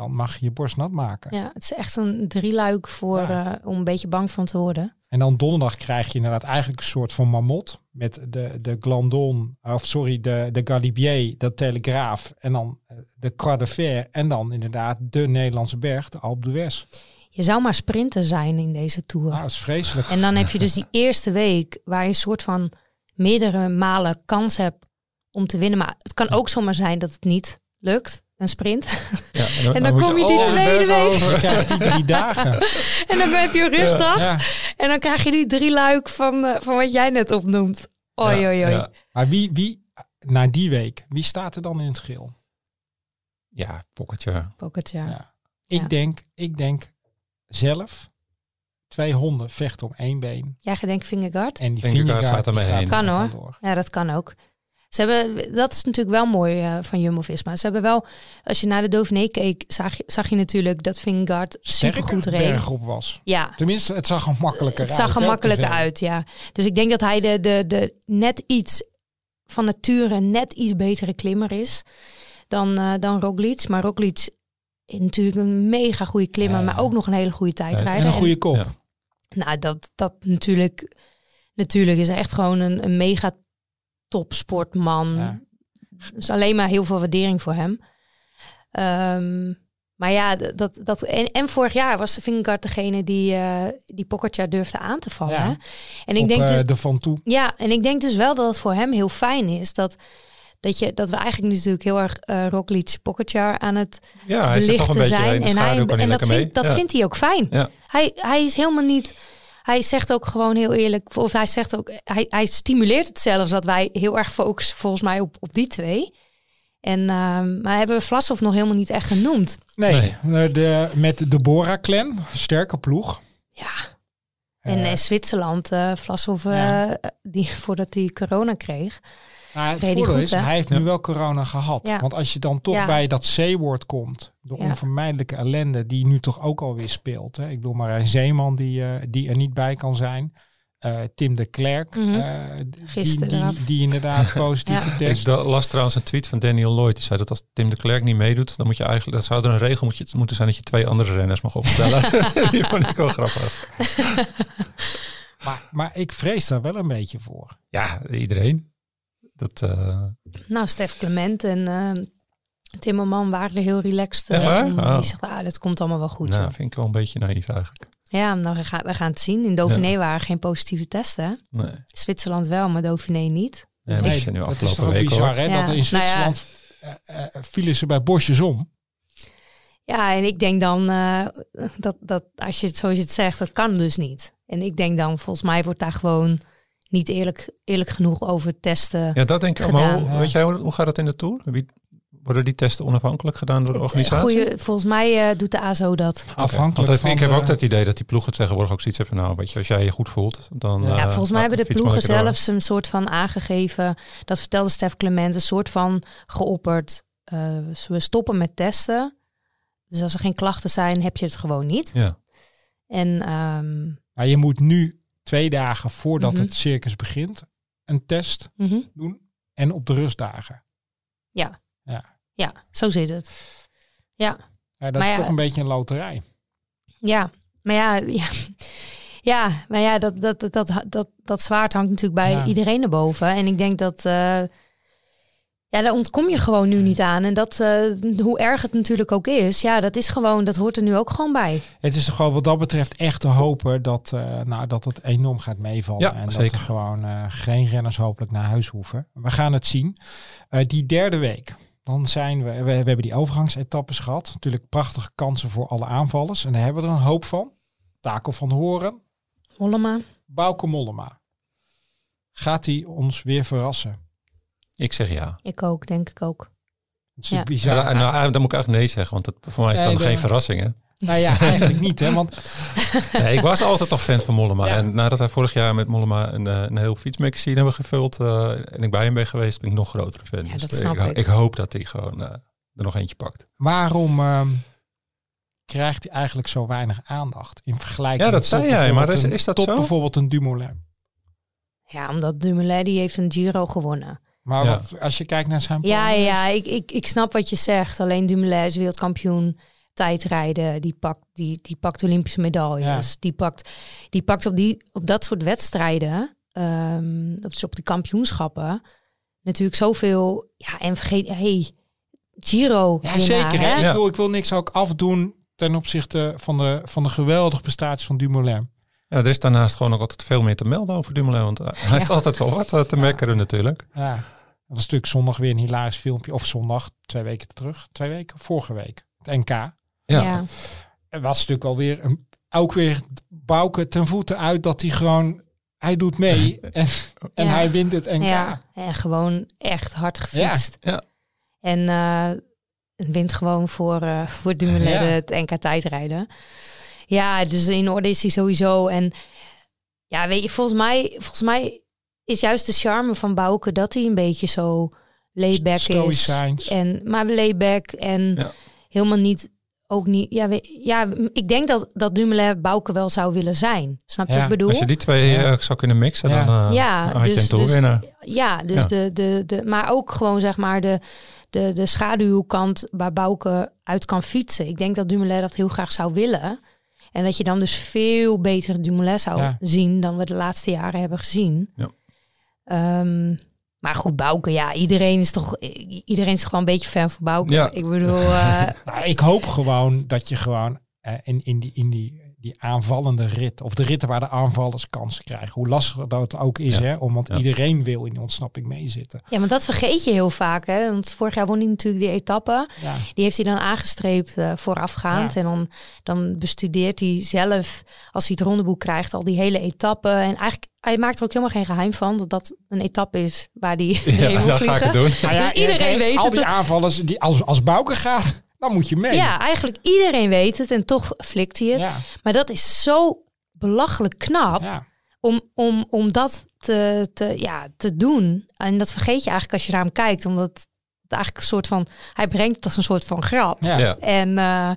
Dan mag je je borst nat maken. ja, het is echt een drieluik voor, Ja. eh, om een beetje bang van te worden. En dan donderdag krijg je inderdaad eigenlijk een soort van mamot. Met de, de Glandon, of sorry, de, de Galibier, de Telegraaf. En dan eh, de Croix de Fer. En dan inderdaad de Nederlandse berg, de Alpe d'Huez. Je zou maar sprinter zijn in deze tour. Nou, dat is vreselijk. En dan heb je dus die eerste week waar je een soort van meerdere malen kans hebt om te winnen. Maar het kan ook zomaar zijn dat het niet lukt, een sprint. Ja, En dan kom je die die tweede week. Je krijgt die drie dagen. en dan heb je een rustdag. Ja. En dan krijg je die drie luik van, eh, van wat jij net opnoemt. Ja, oei, oei. Ja, Maar wie, wie, na die week, wie staat er dan in het geel? ja pocketje. Ja. Ik, Ja. denk, ik denk zelf, twee honden vechten om één been. Jij gedenkt Vingegaard? En die Vingegaard Vingegaard gaat ermee die heen. Kan, er hoor. vandoor. Ja, dat kan ook. Ze hebben, dat is natuurlijk wel mooi eh, van Jumbo-Visma. Ze hebben wel, als je naar de Dauphiné keek, zag je, zag je natuurlijk dat Vingegaard supergoed reed. was. Ja, Tenminste, het zag er makkelijker Het uit. zag er makkelijker uit, ja. Dus ik denk dat hij de, de, de net iets van nature net iets betere klimmer is dan, eh dan Roglic. Maar Roglic is natuurlijk een mega goede klimmer, Ja. maar ook nog een hele goede En tijdrijder. een goede kop. Ja. Nou, dat, dat natuurlijk, natuurlijk is echt gewoon een, een mega topsportman. Ja. Dus alleen maar heel veel waardering voor hem. Ehm, maar ja, dat, dat, en, en vorig jaar was Vingegaard degene die, eh die Pogacar durfde aan te vallen. Ja. Hè? En ik op denk eh, dus, de Van Toe. ja, en ik denk dus wel dat het voor hem heel fijn is dat, dat, je, dat we eigenlijk natuurlijk heel erg eh Roglic Pogacar aan het Ja, hij toch een beetje zijn. de En, hij, en dat, vindt, dat Ja. vindt hij ook fijn. Ja. Hij, hij is helemaal niet. Hij zegt ook gewoon heel eerlijk, of hij zegt ook, hij, hij stimuleert het zelfs dat wij heel erg focussen volgens mij op, op die twee. En, ehm, maar hebben we Vlasov nog helemaal niet echt genoemd. Nee, eh, de, met de Bora-clan. Sterke ploeg. Ja. En Eh, in Zwitserland, eh Vlasov, eh, Ja. die, voordat hij corona kreeg. Maar het Reed hij voordeel goed, is, hè? hij heeft Ja. nu wel corona gehad. Ja. Want als je dan toch Ja. bij dat C-woord komt, de Ja. onvermijdelijke ellende die nu toch ook alweer speelt. Hè? Ik bedoel maar een Zeeman die, eh, die er niet bij kan zijn. Eh, Tim de Klerk, Mhm. eh, Gisteren die, inderdaad positieve Ja. Ik test. da- las trouwens een tweet van Daniel Lloyd. Die zei dat als Tim de Klerk niet meedoet, dan moet je eigenlijk, dat zou er een regel moet je, moeten zijn dat je twee andere renners mag opstellen. die vond ik wel grappig. Maar, maar ik vrees daar wel een beetje voor. Ja, iedereen. Dat, eh, Nou, Stef Clement en eh Timmerman waren er heel relaxed. om. Oh. Die zegt, ah, dat komt allemaal wel goed. nou, vind ik wel een beetje naïef eigenlijk. Ja, nou, we, gaan, we gaan het zien. In Dauphiné waren geen positieve testen. Nee. Zwitserland wel, maar Dauphiné niet. Ja, dat is nu dat is afgelopen toch ook week bizar, hoor. hè? Ja. Dat in Nou ja. Zwitserland eh, eh, vielen ze bij bosjes om. Ja, en ik denk dan eh, dat, dat als je het zoals je het zegt, dat kan dus niet. En ik denk dan, volgens mij wordt daar gewoon niet eerlijk, eerlijk genoeg over testen. Ja, dat denk ik. Maar Gedaan. hoe, weet jij hoe, hoe gaat het in de Tour? Wie, worden die testen onafhankelijk gedaan door de organisatie? Goeie, volgens mij eh, doet de ASO dat. Afhankelijk Want van ik heb de- ook dat idee dat die ploegen tegenwoordig ook zoiets hebben. Nou, weet je, als jij je goed voelt, dan. Ja, eh, Ja, volgens mij hebben de ploegen zelfs een soort van aangegeven, dat vertelde Stef Clement, een soort van geopperd. eh, we stoppen met testen. Dus als er geen klachten zijn, heb je het gewoon niet. Ja, En ehm, Maar je moet nu twee dagen voordat Mhm. het circus begint een test mhm. doen. en op de rustdagen. Ja. Ja. Ja, zo zit het. Ja. Ja, dat Maar is ja, toch een beetje een loterij. Ja, maar ja, ja, ja, maar ja dat, dat, dat, dat, dat, dat zwaard hangt natuurlijk bij iedereen erboven. En ik denk dat, eh, ja, daar ontkom je gewoon nu niet aan. En dat, eh, hoe erg het natuurlijk ook is, ja, dat is gewoon, dat hoort er nu ook gewoon bij. Het is gewoon wat dat betreft echt te hopen dat, eh, nou, dat het enorm gaat meevallen. Ja, en dat zeker. er gewoon eh, geen renners hopelijk naar huis hoeven. We gaan het zien. Eh, die derde week, dan zijn we, we, we hebben die overgangsetappes gehad. Natuurlijk prachtige kansen voor alle aanvallers. En daar hebben we er een hoop van. Taco van Horen, Hollema. Bauke Mollema. Gaat hij ons weer verrassen? Ik zeg ja. Ik ook, denk ik ook. Het is Ja. natuurlijk Ja, bizar. nou, dan moet ik eigenlijk nee zeggen, want het, voor mij is Nee, dan de- geen verrassing. Hè? Nou ja, eigenlijk niet. Hè? Want Nee, ik was altijd al fan van Mollema. Ja. En nadat wij vorig jaar met Mollema een, eh, een heel fietsmagazine hebben gevuld eh, en ik bij hem ben geweest, ben ik nog grotere fan. Ja, Dus dat snap ik, ik. ik hoop dat hij gewoon eh, er nog eentje pakt. waarom ehm, krijgt hij eigenlijk zo weinig aandacht in vergelijking Ja, dat zei jij, maar is- is dat tot zo? bijvoorbeeld een Dumoulin? Ja, omdat Dumoulin, die heeft een Giro gewonnen. Maar Ja. wat, als je kijkt naar zijn Ja, plannen- ja, ik, ik, ik snap wat je zegt. Alleen Dumoulin is wereldkampioen tijdrijden. Die pakt, die, die pakt Olympische medailles. Ja. Die, pakt, die pakt op, die, op dat soort wedstrijden, ehm op, dus op de kampioenschappen, natuurlijk zoveel. Ja, en vergeet, hey, Giro. Ja, winnaar, zeker. Hè? Ik, bedoel, ik wil niks ook afdoen ten opzichte van de, van de geweldige prestaties van Dumoulin. Ja, er is daarnaast gewoon ook altijd veel meer te melden over Dumoulin, want eh, hij heeft altijd wel wat eh, te mekkeren natuurlijk. Ja. Dat was natuurlijk zondag weer een hilarisch filmpje. Of zondag, twee weken terug. Twee weken? Vorige week. Het NK. Ja, Ja. Het was natuurlijk alweer een, ook weer Bouke ten voeten uit dat hij gewoon... Hij doet mee en, en Ja. hij wint het NK. Ja, en gewoon echt hard gefietst. Ja. En eh, wint gewoon voor, eh voor Dumoulin Ja. het NK tijdrijden. Ja, dus in orde is hij sowieso. En ja, weet je, volgens mij, volgens mij is juist de charme van Bouke dat hij een beetje zo laid-back is. En, maar laid-back en Ja. helemaal niet, ook niet... Ja, weet- ja, ik denk dat, dat Dumoulin Bouke wel zou willen zijn. Snap je Ja, wat ik bedoel? Als je die twee Ja. eh, zou kunnen mixen, Ja. dan, eh, Ja, dan had je dus- een toerwinnaar. Ja, dus Ja. De, de, de, maar ook gewoon zeg maar de, de, de schaduwkant waar Bouke uit kan fietsen. Ik denk dat Dumoulin dat heel graag zou willen. En dat je dan dus veel beter Dumoulin zou Ja. zien dan we de laatste jaren hebben gezien. Ja. Ehm, maar goed, Bouke, ja, iedereen is toch iedereen is gewoon een beetje fan van Bouke. Ja. Ik bedoel, eh, Nou, ik hoop gewoon dat je gewoon eh, in, in, die, in die, die aanvallende rit, of de ritten waar de aanvallers kansen krijgen, hoe lastig dat ook is, Ja. hè, om, want Ja. iedereen wil in die ontsnapping meezitten. ja, maar dat vergeet je heel vaak. Hè? Want vorig jaar won hij natuurlijk die etappe. Ja. Die heeft hij dan aangestreept eh, voorafgaand. Ja. En dan, dan bestudeert hij zelf, als hij het rondeboek krijgt, al die hele etappen. En eigenlijk, hij maakt er ook helemaal geen geheim van dat dat een etappe is waar hij heen Ja, wil dat ga ik vliegen. doen. Nou ja, Dus iedereen weet al het. die aanvallers, die, als, als Bouke gaat, dan moet je mee. Ja, eigenlijk iedereen weet het en toch flikt hij het. ja, Maar dat is zo belachelijk knap ja. om, om, om dat te, te, ja, te doen. En dat vergeet je eigenlijk als je naar hem kijkt, omdat het eigenlijk een soort van, hij brengt het als een soort van grap. Ja. Ja. En eh,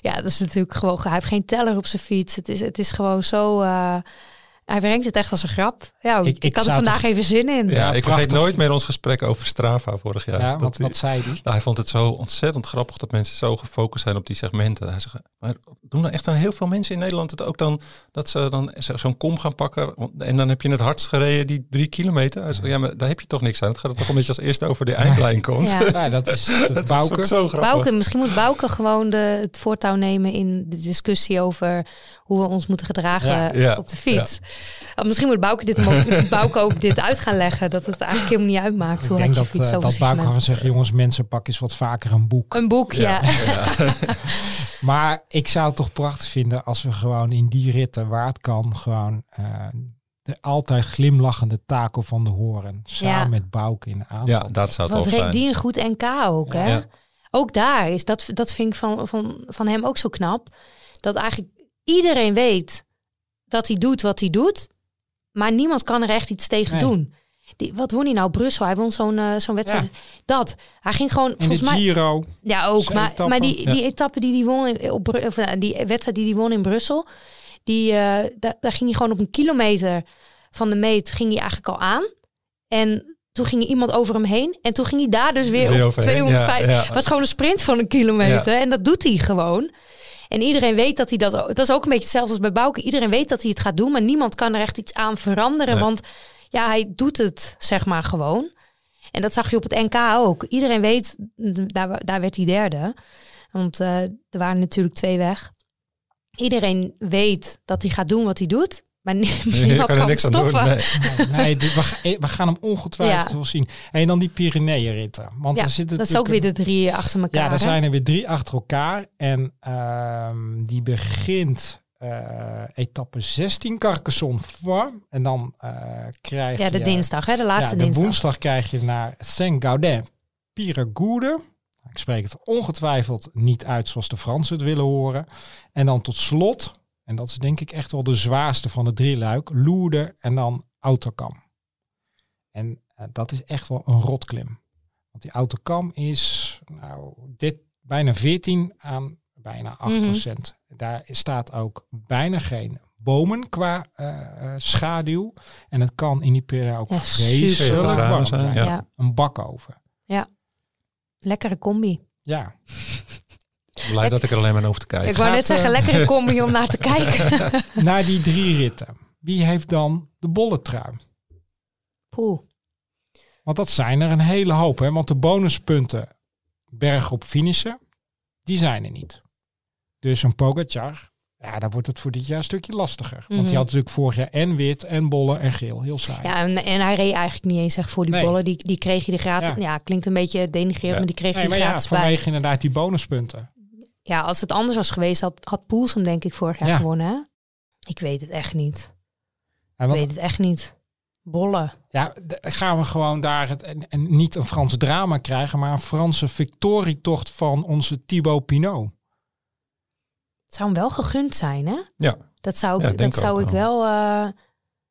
ja, dat is natuurlijk gewoon. Hij heeft geen teller op zijn fiets. Het is, het is gewoon zo. eh, hij brengt het echt als een grap. Ja, Ik- ik, ik had er vandaag even zin in. Ja, Ja, ik vergeet nooit meer ons gesprek over Strava vorig jaar. Ja, Dat wat, wat zei hij? Nou, hij vond het zo ontzettend grappig dat mensen zo gefocust zijn op die segmenten. Hij zegt, maar doen er echt dan heel veel mensen in Nederland het ook dan dat ze dan zo- zo'n kom gaan pakken en dan heb je het hardst gereden die drie kilometer. Hij zegt, ja, maar daar heb je toch niks aan. Het gaat er toch om dat je als eerste over de eindlijn komt. Ja. Ja, dat is dat Bouke. ook zo grappig. Bouke, misschien moet Bouke gewoon de, het voortouw nemen in de discussie over hoe we ons moeten gedragen Ja. Ja. op de fiets. Of Misschien moet Bouke, dit, ook- Bouke ook dit uit gaan leggen. Dat het eigenlijk helemaal niet uitmaakt hoe hard je dat, fiets eh, over dat Bouke segment. kan zeggen, jongens, mensen, pak eens wat vaker een boek. Een boek, ja. Maar ik zou het toch prachtig vinden als we gewoon in die ritten, waar het kan, gewoon eh, de altijd glimlachende Taco van de Horen. Samen Ja. met Bouke in de aanval. Ja, dat zou reed zijn. die een goed NK ook, hè? Ja. Ook daar is, dat, dat vind ik van, van, van hem ook zo knap. Dat eigenlijk iedereen weet dat hij doet wat hij doet. Maar niemand kan er echt iets tegen Nee. doen. Die, wat won hij nou? Brussel. Hij won zo'n eh, zo'n wedstrijd. Dat. Hij ging gewoon, volgens mij... Giro. Ja, ook. Maar, maar die, Ja. die etappe die hij won, in, op, of, eh, die wedstrijd die hij won in Brussel, die, eh, daar, daar ging hij gewoon op een kilometer van de meet, ging hij eigenlijk al aan. En toen ging iemand over hem heen. En toen ging hij daar dus weer, Weer op overheen, 205. ja, ja. Het was gewoon een sprint van een kilometer. En dat doet hij gewoon. En iedereen weet dat hij dat... Dat is ook een beetje hetzelfde als bij Bouke. Iedereen weet dat hij het gaat doen. Maar niemand kan er echt iets aan veranderen. Nee. Want ja, hij doet het zeg maar gewoon. En dat zag je op het NK ook. Iedereen weet, daar, daar werd hij derde. Want eh, er waren natuurlijk twee weg. Iedereen weet dat hij gaat doen wat hij doet. Maar niemand kan er kan niks aan stoppen. doen. Nee. Nee, dit- we, ga- we gaan hem ongetwijfeld Ja. wel zien. En dan die Pyreneeënritten. Want Ja, er zitten dat is ook weer de drie achter elkaar. Ja, er hè? zijn er weer drie achter elkaar. En ehm, die begint eh, etappe 16, Carcassonne. En dan eh, krijg Ja, je... de dinsdag, hè? de laatste ja, de dinsdag. woensdag krijg je naar Saint-Gaudin, Piragourde. Ik spreek het ongetwijfeld niet uit zoals de Fransen het willen horen. En dan tot slot, en dat is denk ik echt wel de zwaarste van de drieluik, Lourdes en dan Autocam. En eh, dat is echt wel een rotklim. Want die Autocam is nou, dit, bijna 14 aan bijna 8 Mhm. procent. Daar staat ook bijna geen bomen qua eh, eh, schaduw. En het kan in die periode ook Ja, vreselijk warm zijn. ja. ja. Een bak over. Lekkere combi. Ja, Blij dat ik er alleen maar naar hoef te kijken. Ik wou net zeggen, eh, lekkere combi om naar te kijken. na die drie ritten. Wie heeft dan de bolletrui? Poeh. Want dat zijn er een hele hoop. Hè? Want de bonuspunten berg op finishen, die zijn er niet. Dus een Pogacar, ja, daar wordt het voor dit jaar een stukje lastiger. Want Mhm. die had natuurlijk vorig jaar en wit en bolle en geel. Heel saai. Ja, en, en hij reed eigenlijk niet eens echt voor die Nee. bollen. Die, die kreeg je de gratis. Ja. Ja. klinkt een beetje denigrerend, Ja. maar die kreeg je nee, die maar ja, gratis bij. vanwege inderdaad die bonuspunten. Ja, als het anders was geweest, had, had Poels hem denk ik vorig jaar Ja. gewonnen. Hè? Ik weet het echt niet. Ik weet het echt niet. Bollen. ja, gaan we gewoon daar het, en, en niet een Frans drama krijgen, maar een Franse victorietocht van onze Thibaut Pinot. Het zou hem wel gegund zijn, hè? Ja. Dat zou ik, dat zou ook ik wel. eh,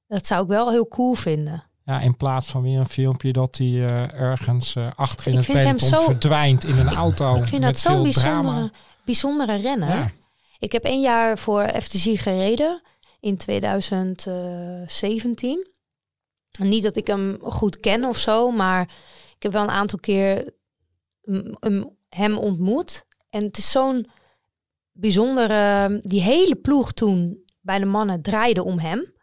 dat zou ik wel heel cool vinden. Ja, in plaats van weer een filmpje dat hij eh, ergens eh, achter in Ik het peloton zo- verdwijnt in een auto Ik vind met dat zo'n bijzondere, drama. Bijzondere renner. Ja. Ik heb één jaar voor FTG gereden in 2017. En niet dat ik hem goed ken of zo, maar ik heb wel een aantal keer hem- hem ontmoet. En het is zo'n bijzondere... Die hele ploeg toen bij de mannen draaide om hem.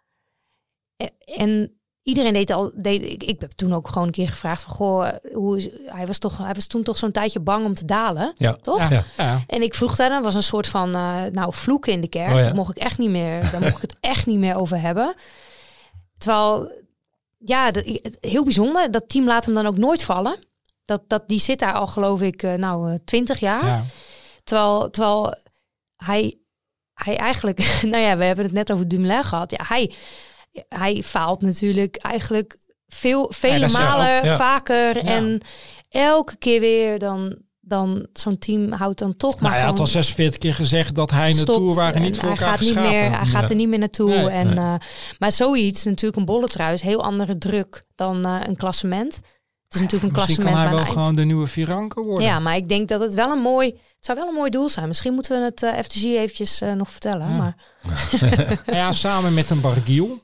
E- En iedereen deed al... Deed, ik, ik heb toen ook gewoon een keer gevraagd van... Goh, hoe is, hij, was toch, hij was toen toch zo'n tijdje bang om te dalen, Ja. toch? Ja, Ja. En ik vroeg daar, dat was een soort van, eh, nou, vloeken in de kerk. Oh ja. Daar mocht ik echt niet meer, daar mocht ik het echt niet meer over hebben. Terwijl, ja, dat, heel bijzonder. Dat team laat hem dan ook nooit vallen. Dat, dat, die zit daar al, geloof ik, eh, nou, eh, twintig jaar. ja. Terwijl, terwijl hij, hij eigenlijk, nou ja, we hebben het net over Dumoulin gehad. Ja, hij, hij faalt natuurlijk eigenlijk veel, vele malen ook- ja. vaker. Ja. En elke keer weer dan, dan zo'n team houdt dan toch maar Nou, hij had al gewoon 46 keer gezegd dat hij en de Tour waren en niet voor hij elkaar gaat niet geschapen. meer, Hij gaat er niet meer naartoe. Nee, en, nee. eh, maar zoiets, natuurlijk een bolletrui, is heel andere druk dan eh, een klassement. Het is natuurlijk een Misschien klassement kan hij wel gewoon de nieuwe Viranke worden. Ja, maar ik denk dat het wel een mooi, het zou wel een mooi doel zijn. Misschien moeten we het eh, FTG eventjes nog vertellen. Maar Nou ja, samen met een Bargiel.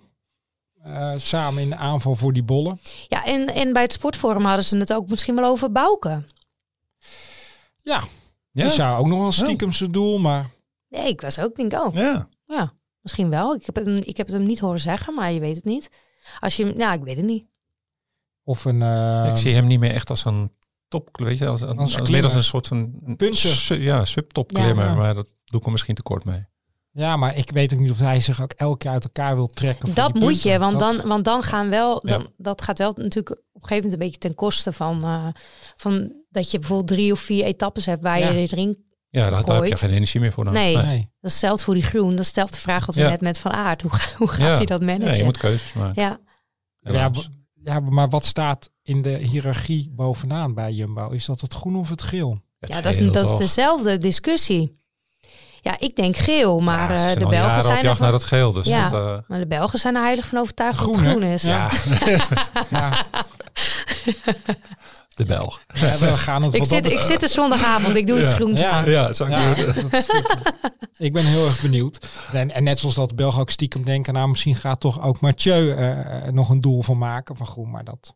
Eh, samen in de aanval voor die bollen. ja, en, en bij het sportforum hadden ze het ook misschien wel over Bouken. Ja, Ja. die zou ook nog wel stiekem zijn doel, maar Nee, ik was ook, denk oh, ja. ja, misschien wel. Ik heb, het, ik heb het hem niet horen zeggen, maar je weet het niet. Als je, hem- ja, ik weet het niet. of een eh, ik zie hem niet meer echt als een top, weet je, als, als, Als als, klimmer. meer als een soort van Puncher. su- ja, subtopklimmer, Ja. maar dat doe ik hem misschien tekort mee. Ja, maar ik weet ook niet of hij zich ook elke keer uit elkaar wil trekken. Dat moet punten. je, want Dat- dan, want dan gaan wel, Ja. dan, dat gaat wel natuurlijk op een gegeven moment een beetje ten koste van, eh, van dat je bijvoorbeeld drie of vier etappes hebt waar Ja. je erin. Ja, daar, daar heb je geen energie meer voor dan. Nee. Nee. Dat stelt voor die groen, dat stelt de vraag wat we Ja. net met Van Aert. Hoe, hoe gaat Ja. hij dat managen? Ja, je moet keuzes maken. ja. Ja, maar wat staat in de hiërarchie bovenaan bij Jumbo? Is dat het groen of het geel? Het Ja, dat is, dat is dezelfde discussie. Ja, ik denk geel, maar Ja, ze eh, zijn de al Belgen zijn jacht ervan, naar het geel. Dus Ja. dat, eh, maar de Belgen zijn er heilig van overtuigd dat Groen, het hè? groen is. ja, Ja, de Belg. ja, we gaan het Ik zit, dat ik zit er zondagavond, ik doe het Ja. groentje Ja. aan. Ja, dat ik Ja, doen. dat- ik ben heel erg benieuwd. En, en net zoals dat de Belgen ook stiekem denken, nou misschien gaat toch ook Mathieu eh, nog een doel van maken van groen, maar dat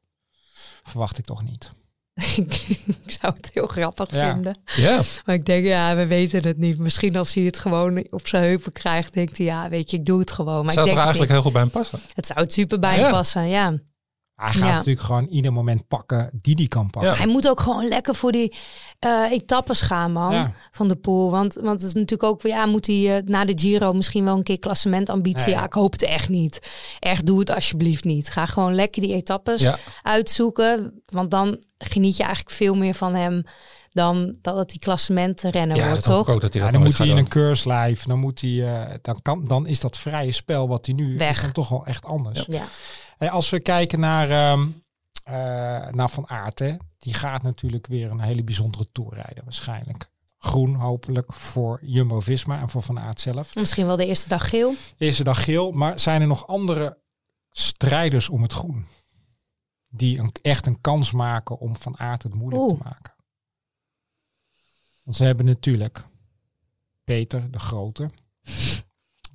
verwacht ik toch niet. ik zou het heel grappig Ja. vinden. Ja, Maar ik denk, ja, we weten het niet. Misschien als hij het gewoon op zijn heupen krijgt, denkt hij, ja, weet je, ik doe het gewoon. Maar zou ik denk het eigenlijk heel goed bij hem passen? Het zou het super bij Ja. hem passen, ja. Hij gaat Ja. natuurlijk gewoon ieder moment pakken die die kan pakken. Ja. Hij moet ook gewoon lekker voor die eh, etappes gaan, man, Ja. van de pool. Want, want het is natuurlijk ook, ja, moet hij eh, na de Giro misschien wel een keer klassementambitie? Nee. Ja, ik hoop het echt niet. Echt, doe het alsjeblieft niet. Ga gewoon lekker die etappes Ja, uitzoeken. Want dan geniet je eigenlijk veel meer van hem dan dat het die klassementrenner ja wordt, toch? ook dat hij Ja, dat dan moet hij in doen. een keurslijf, dan moet hij, eh, dan kan, dan is dat vrije spel wat hij nu Weg. is dan toch wel echt anders. Ja. Als we kijken naar, ehm, eh, naar Van Aert, hè, die gaat natuurlijk weer een hele bijzondere tour rijden waarschijnlijk. Groen hopelijk voor Jumbo-Visma en voor Van Aert zelf. Misschien wel de eerste dag geel. Eerste dag geel, maar zijn er nog andere strijders om het groen? Die een, echt een kans maken om Van Aert het moeilijk Oeh. te maken. Want ze hebben natuurlijk Peter de Grote,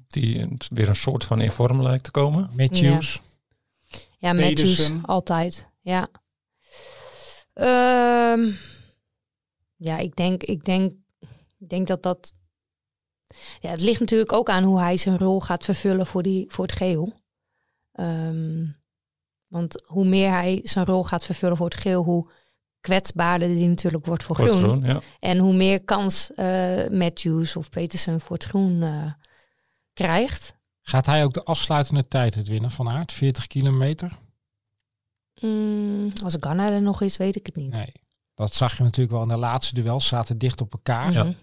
Die weer een soort van in vorm lijkt te komen. Matthews. Ja, Matthews, altijd. Ja. Ehm, ja, ik denk, ik denk, ik denk dat dat. Ja, het ligt natuurlijk ook aan hoe hij zijn rol gaat vervullen voor, die, voor het geel. Ehm, want hoe meer hij zijn rol gaat vervullen voor het geel, hoe kwetsbaarder die natuurlijk wordt voor groen. groen, ja. En hoe meer kans eh, Matthews of Petersen voor het groen eh, krijgt. Gaat hij ook de afsluitende tijd het winnen van Aert? 40 kilometer? Mm, als Ghana er nog is, weet ik het niet. Nee. Dat zag je natuurlijk wel in de laatste duels. Zaten dicht op elkaar.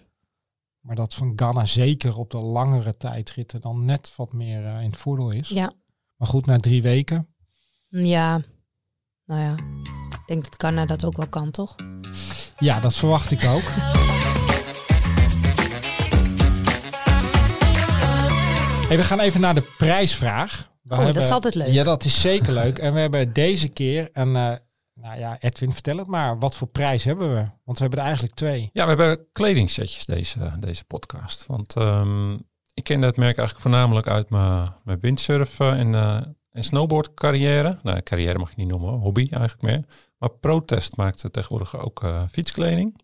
Maar dat van Ghana zeker op de langere tijdritten dan net wat meer eh, in het voordeel is. Ja. Maar goed, na drie weken. Ja, nou ja. Ik denk dat Ghana dat ook wel kan, toch? Ja, dat verwacht ik ook. Hey, we gaan even naar de prijsvraag. We Oh, dat is altijd leuk. Ja, dat is zeker leuk. En we hebben deze keer een... eh, nou ja, Edwin, vertel het maar. Wat voor prijs hebben we? Want we hebben er eigenlijk twee. Ja, we hebben kledingsetjes deze, deze podcast. Want ehm, ik ken dat merk eigenlijk voornamelijk uit mijn, mijn windsurfen en, eh en snowboard carrière. Nou, carrière mag je niet noemen, hobby eigenlijk meer. Maar Protest maakt tegenwoordig ook eh, fietskleding.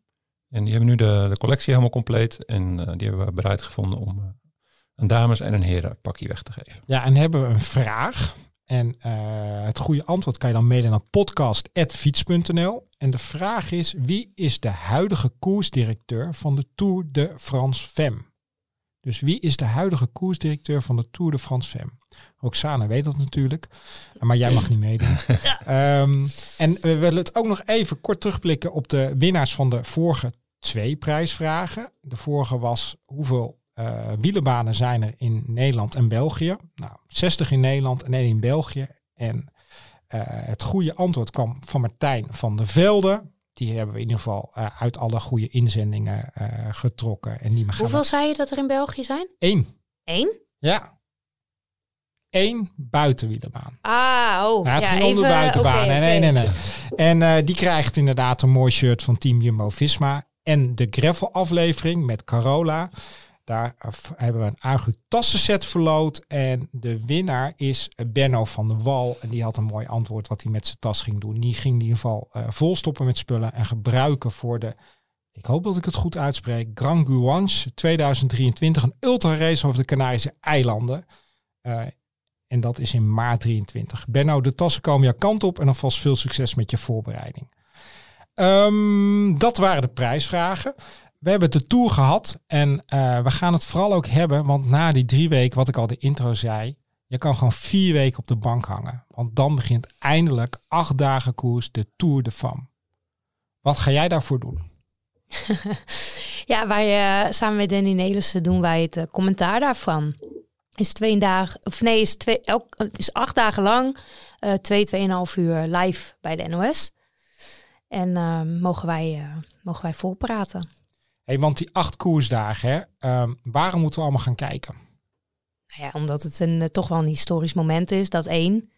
En die hebben nu de, de collectie helemaal compleet. En eh, die hebben we bereid gevonden om eh, een dames- en een heren pakje weg te geven. Ja, en hebben we een vraag. En eh, het goede antwoord kan je dan mailen naar podcast.fiets.nl. En de vraag is, wie is de huidige koersdirecteur van de Tour de France Femme? Dus wie is de huidige koersdirecteur van de Tour de France Femme? Roxane weet dat natuurlijk, maar jij mag niet meedoen. Ehm, en we willen het ook nog even kort terugblikken op de winnaars van de vorige twee prijsvragen. De vorige was hoeveel wielerbanen zijn er in Nederland en België? Nou, 60 in Nederland en één in België. En eh, het goede antwoord kwam van Martijn van der Velde. Die hebben we in ieder geval eh, uit alle goede inzendingen getrokken. En die gaan Hoeveel zei je dat er in België zijn? Eén. Eén? Ja. Eén buitenwielerbaan. Ah, oh. Ja, het ja, ging om de even- buitenbaan. nee, nee, nee, nee. En die krijgt inderdaad een mooi shirt van Team Jumbo-Visma. En de gravel aflevering met Carola. Daar hebben we een Agu tassenset verloot. En de winnaar is Benno van der Wal. En die had een mooi antwoord wat hij met zijn tas ging doen. Die ging in ieder geval eh, volstoppen met spullen en gebruiken voor de... Ik hoop dat ik het goed uitspreek. Grand Guanche 2023. Een ultra race over de Canarische eilanden. Eh, en dat is in maart 23. Benno, de tassen komen jouw kant op en alvast veel succes met je voorbereiding. Ehm, dat waren de prijsvragen. We hebben de tour gehad en eh, we gaan het vooral ook hebben, want na die drie weken, wat ik al de intro zei, je kan gewoon vier weken op de bank hangen. Want dan begint eindelijk acht dagen koers de Tour de Femme. Wat ga jij daarvoor doen? Ja, wij eh, samen met Danny Nelissen doen wij het eh, commentaar daarvan. Is twee dagen, of nee, is twee, elk, het is acht dagen lang, eh twee, tweeënhalf uur live bij de NOS. En mogen, wij, mogen wij voorpraten. Hey, want die acht koersdagen, hè, ehm, waarom moeten we allemaal gaan kijken? Nou ja, omdat het een, eh, toch wel een historisch moment is, dat één.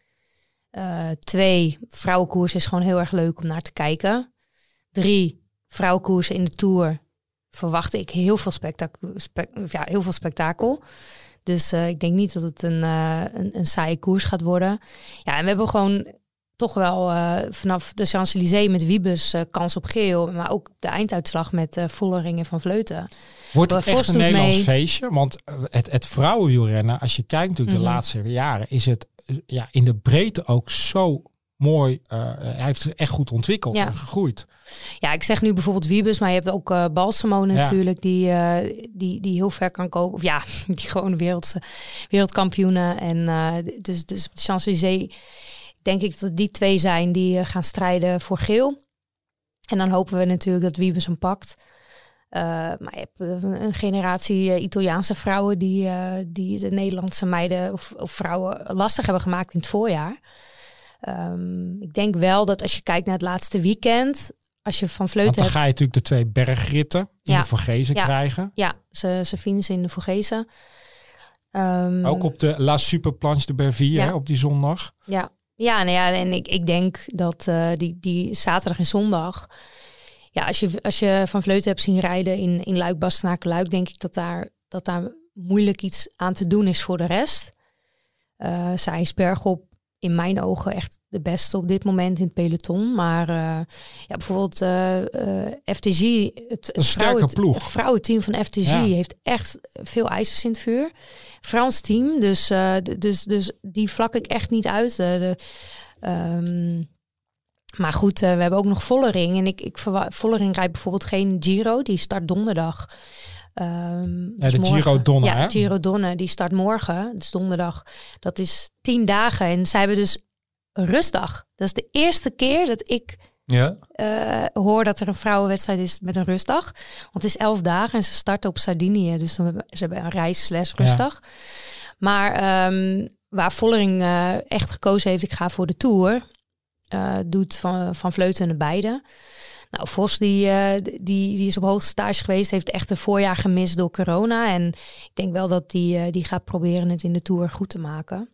Eh, twee, vrouwenkoers is gewoon heel erg leuk om naar te kijken. Drie, vrouwenkoersen in de Tour verwacht ik heel veel, spektak spek- ja, heel veel spektakel. Dus eh, ik denk niet dat het een, een, een saaie koers gaat worden. Ja, en we hebben gewoon toch wel uh, vanaf de Champs-Élysées met Wiebes uh, kans op geel. Maar ook de einduitslag met uh, Vollering en Van Vleuten. Wordt het echt een Nederlands mee. feestje? Want het, het vrouwenwielrennen, als je kijkt natuurlijk de mhm. laatste jaren, is het ja, in de breedte ook zo mooi. hij heeft echt goed ontwikkeld en gegroeid. Ja, ik zeg nu bijvoorbeeld Wiebes, maar je hebt ook uh, Balsamo natuurlijk, die, die, die heel ver kan kopen. Of ja, die gewoon wereldse, wereldkampioenen. En dus, dus Champs-Élysées denk ik dat die twee zijn die uh, gaan strijden voor geel. En dan hopen we natuurlijk dat Wiebes hem pakt. Uh, maar je hebt een, een generatie Italiaanse vrouwen die, die de Nederlandse meiden of, of, vrouwen lastig hebben gemaakt in het voorjaar. Um, ik denk wel dat als je kijkt naar het laatste weekend, als je van Vleuten. dan ga je natuurlijk de twee bergritten in ja. de Vorgezen ja. krijgen. Ja, ze, ze vinden ze in de Vorgezen. Um, Ook op de La Superplanche de Bervier ja. op die zondag. Ja, ja, nou en ik, ik denk dat uh, die, die zaterdag en zondag. Ja, als je, als je Van Vleuten hebt zien rijden in, in Luik, Bastenaken, Luik, denk ik dat daar, dat daar moeilijk iets aan te doen is voor de rest. Uh, zij is in mijn ogen echt de beste op dit moment in het peloton. Maar uh, ja, bijvoorbeeld uh, uh, FTG, het, een sterke ploeg. Het vrouwenteam van FTG ja. heeft echt veel ijzers in het vuur. Frans team, dus, dus, dus die vlak ik echt niet uit. de, um, maar goed, we hebben ook nog Vollering. En ik, ik Vollering rijdt bijvoorbeeld geen Giro, die start donderdag. Um, ja, de Giro Donne. Ja, Giro Donne, die start morgen, dus donderdag. Dat is tien dagen en zij hebben dus een rustdag. Dat is de eerste keer dat ik ja. Uh, hoor dat er een vrouwenwedstrijd is met een rustdag. Want het is elf dagen en ze starten op Sardinië. Dus dan hebben, ze hebben een reis rustdag. Ja. Maar um, waar Vollering uh, echt gekozen heeft, ik ga voor de Tour. Uh, doet van, van Vleuten en beide. Nou, Vos die, uh, die, die is op hoogste stage geweest, heeft echt een voorjaar gemist door corona. En ik denk wel dat die, uh, die gaat proberen het in de Tour goed te maken.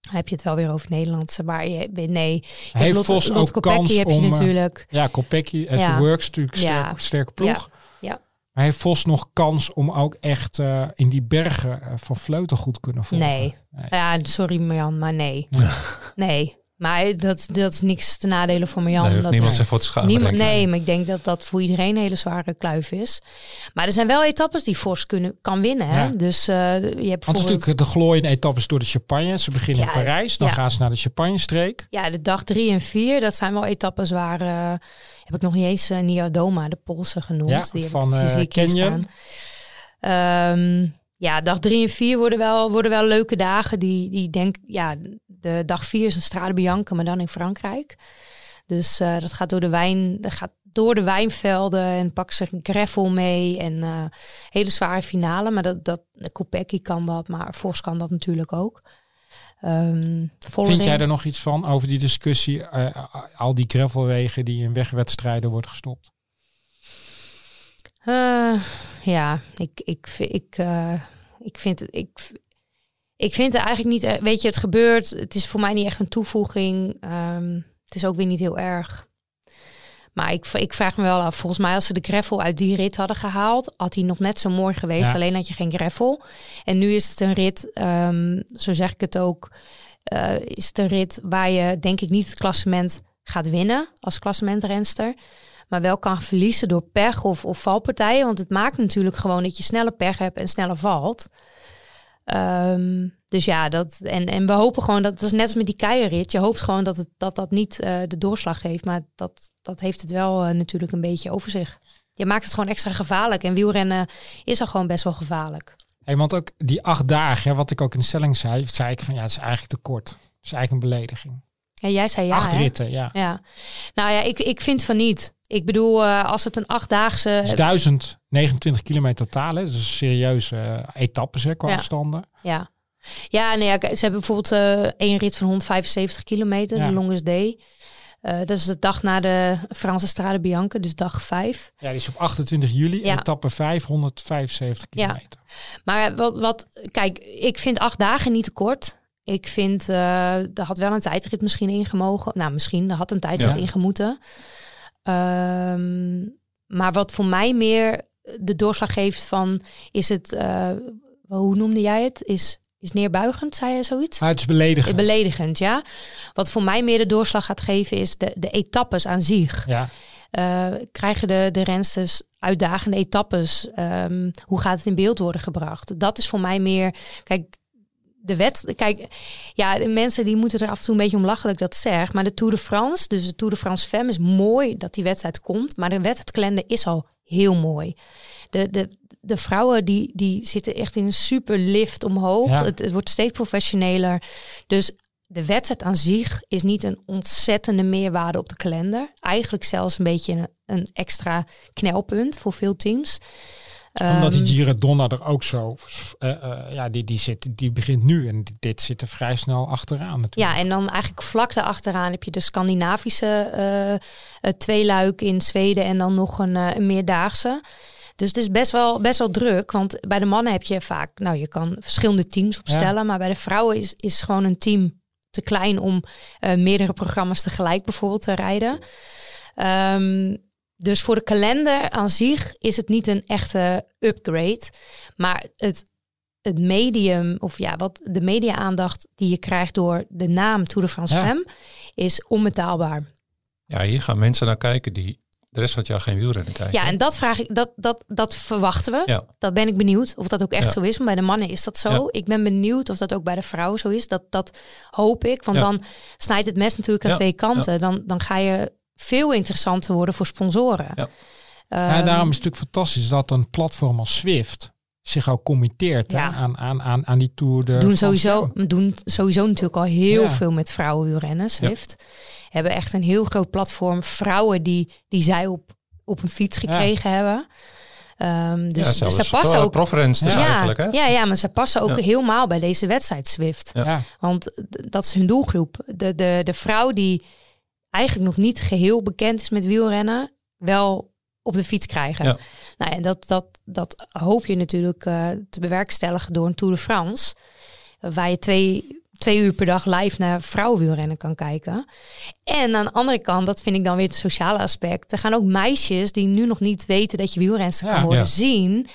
Dan heb je het wel weer over Nederlandse, maar je, nee. Heeft Lot, Vos Lot ook Kopecky kans heb je om, natuurlijk. Ja, Kopecky, even ja. Works, natuurlijk sterk, ja. sterke ploeg. Ja. ja. Maar heeft Vos nog kans om ook echt uh, in die bergen van Vleuten goed te kunnen volgen? Nee. nee. Ja, sorry Marjan, maar nee. nee. Maar dat, dat is niks te nadelen voor Marjan. Nee, dat niemand zich voor te schamen. Niemand, nee, maar ik denk dat dat voor iedereen een hele zware kluif is. Maar er zijn wel etappes die Fors kunnen, kan winnen. Hè? Ja. Dus uh, je hebt Want bijvoorbeeld... natuurlijk de glooiende etappes door de Champagne. Ze beginnen ja, in Parijs, dan ja. gaan ze naar de Champagne-streek. Ja, de dag drie en vier, dat zijn wel etappes waar... Uh, heb ik nog niet eens uh, Niodoma, de Poolse genoemd. Ja, die van uh, Kenya. Um, ja, dag drie en vier worden wel, worden wel leuke dagen. Die, die denk, ja, de dag vier is een Strade Bianca, maar dan in Frankrijk. Dus uh, dat gaat door de wijn, dat gaat door de wijnvelden en pak ze gravel mee en uh, hele zware finale. Maar dat, dat Kopecky kan dat, maar Vos kan dat natuurlijk ook. Um, Vind jij er nog iets van over die discussie, uh, al die gravelwegen die in wegwedstrijden wordt gestopt? Uh, ja, ik, ik, ik, uh, ik vind het. Ik, ik vind het eigenlijk niet. Weet je, het gebeurt. Het is voor mij niet echt een toevoeging. Um, het is ook weer niet heel erg. Maar ik, ik vraag me wel af. Volgens mij, als ze de gravel uit die rit hadden gehaald, had hij nog net zo mooi geweest. Ja. Alleen had je geen gravel. En nu is het een rit, um, zo zeg ik het ook. Uh, is het een rit waar je, denk ik, niet het klassement gaat winnen als klassementrenster maar wel kan verliezen door pech of, of valpartijen. Want het maakt natuurlijk gewoon dat je sneller pech hebt en sneller valt. Um, dus ja, dat, en, en we hopen gewoon dat, dat is net als met die keierrit. Je hoopt gewoon dat het, dat, dat niet uh, de doorslag geeft. Maar dat, dat heeft het wel uh, natuurlijk een beetje over zich. Je maakt het gewoon extra gevaarlijk. En wielrennen is al gewoon best wel gevaarlijk. Hey, want ook die acht dagen, wat ik ook in de stelling zei, zei ik van ja, het is eigenlijk te kort. Het is eigenlijk een belediging. Ja, jij zei ja. Acht hè? ritten, ja. ja. Nou ja, ik, ik vind van niet. Ik bedoel, uh, als het een achtdaagse... Het is 1029 kilometer totaal, hè? Dus serieuze uh, etappes hè, qua ja. afstanden. Ja, ja, nee, ja, ze hebben bijvoorbeeld uh, één rit van 175 kilometer, ja. de Longest Day. Uh, dat is de dag na de Franse Strade Bianca, dus dag 5. Ja, die is op 28 juli, ja. etappe 5, 175 kilometer. Ja. Maar wat, wat, kijk, ik vind acht dagen niet te kort. Ik vind, uh, er had wel een tijdrit misschien ingemogen. Nou, misschien, er had een tijdrit ja. ingemoeten. Um, maar wat voor mij meer de doorslag geeft van, is het, uh, hoe noemde jij het? Is is neerbuigend, zei je zoiets? Ah, het is beledigend. Beledigend, ja. Wat voor mij meer de doorslag gaat geven is de, de etappes aan zich. Ja. Uh, krijgen de, de rensters uitdagende etappes? Um, hoe gaat het in beeld worden gebracht? Dat is voor mij meer. Kijk, de wet. Kijk, ja, de mensen die moeten er af en toe een beetje om lachen dat ik dat zeg. Maar de Tour de France, dus de Tour de France Femme, is mooi dat die wedstrijd komt. Maar de wedstrijdkalender is al heel mooi. De, de, de vrouwen die, die zitten echt in een super lift omhoog. Het, het wordt steeds professioneler. Dus de wedstrijd aan zich is niet een ontzettende meerwaarde op de kalender. Eigenlijk zelfs een beetje een, een extra knelpunt voor veel teams. Omdat die ehm, Giradonna er ook zo, uh, uh, ja, die, die, zit, die begint nu en dit zit er vrij snel achteraan natuurlijk. Ja, en dan eigenlijk vlak daarachteraan heb je de Scandinavische uh, tweeluik in Zweden en dan nog een, een meerdaagse. Dus het is best wel, best wel druk. Want bij de mannen heb je vaak, nou je kan verschillende teams opstellen. Maar bij de vrouwen is, is gewoon een team te klein om uh, meerdere programma's tegelijk bijvoorbeeld te rijden. Um, dus voor de kalender aan zich is het niet een echte upgrade. Maar het, het medium, of ja, wat de media-aandacht die je krijgt door de naam Tour de France ja. Femme, is onbetaalbaar. Ja, hier gaan mensen naar kijken die de rest van het jaar geen wielrennen kijken. Ja, en dat vraag ik, dat, dat, dat verwachten we. Ja. Dat ben ik benieuwd of dat ook echt zo is. Maar bij de mannen is dat zo. Ik ben benieuwd of dat ook bij de vrouwen zo is. Dat, dat hoop ik. Want dan snijdt het mes natuurlijk aan twee kanten. Dan, dan ga je veel interessanter worden voor sponsoren. Ja. Um, daarom is het natuurlijk fantastisch dat een platform als Swift zich ook committeert aan, aan, aan, aan die Tour de doen sowieso, doen sowieso natuurlijk al heel veel met vrouwenwielrennen, Swift. Hebben echt een heel groot platform. Vrouwen die, die zij op, op een fiets gekregen hebben. Um, dus, ja, dus ze passen ook. Profrens dus ja, eigenlijk, hè? Ja, ja, maar ze passen ook helemaal bij deze wedstrijd Swift. Ja. Want dat is hun doelgroep. De, de, de vrouw die eigenlijk nog niet geheel bekend is met wielrennen, wel op de fiets krijgen. Ja. Nou, en dat, dat, dat hoop je natuurlijk uh, te bewerkstelligen door een Tour de France. Waar je twee, twee uur per dag live naar vrouwenwielrennen kan kijken. En aan de andere kant, dat vind ik dan weer het sociale aspect. Er gaan ook meisjes die nu nog niet weten dat je wielrenster kan worden zien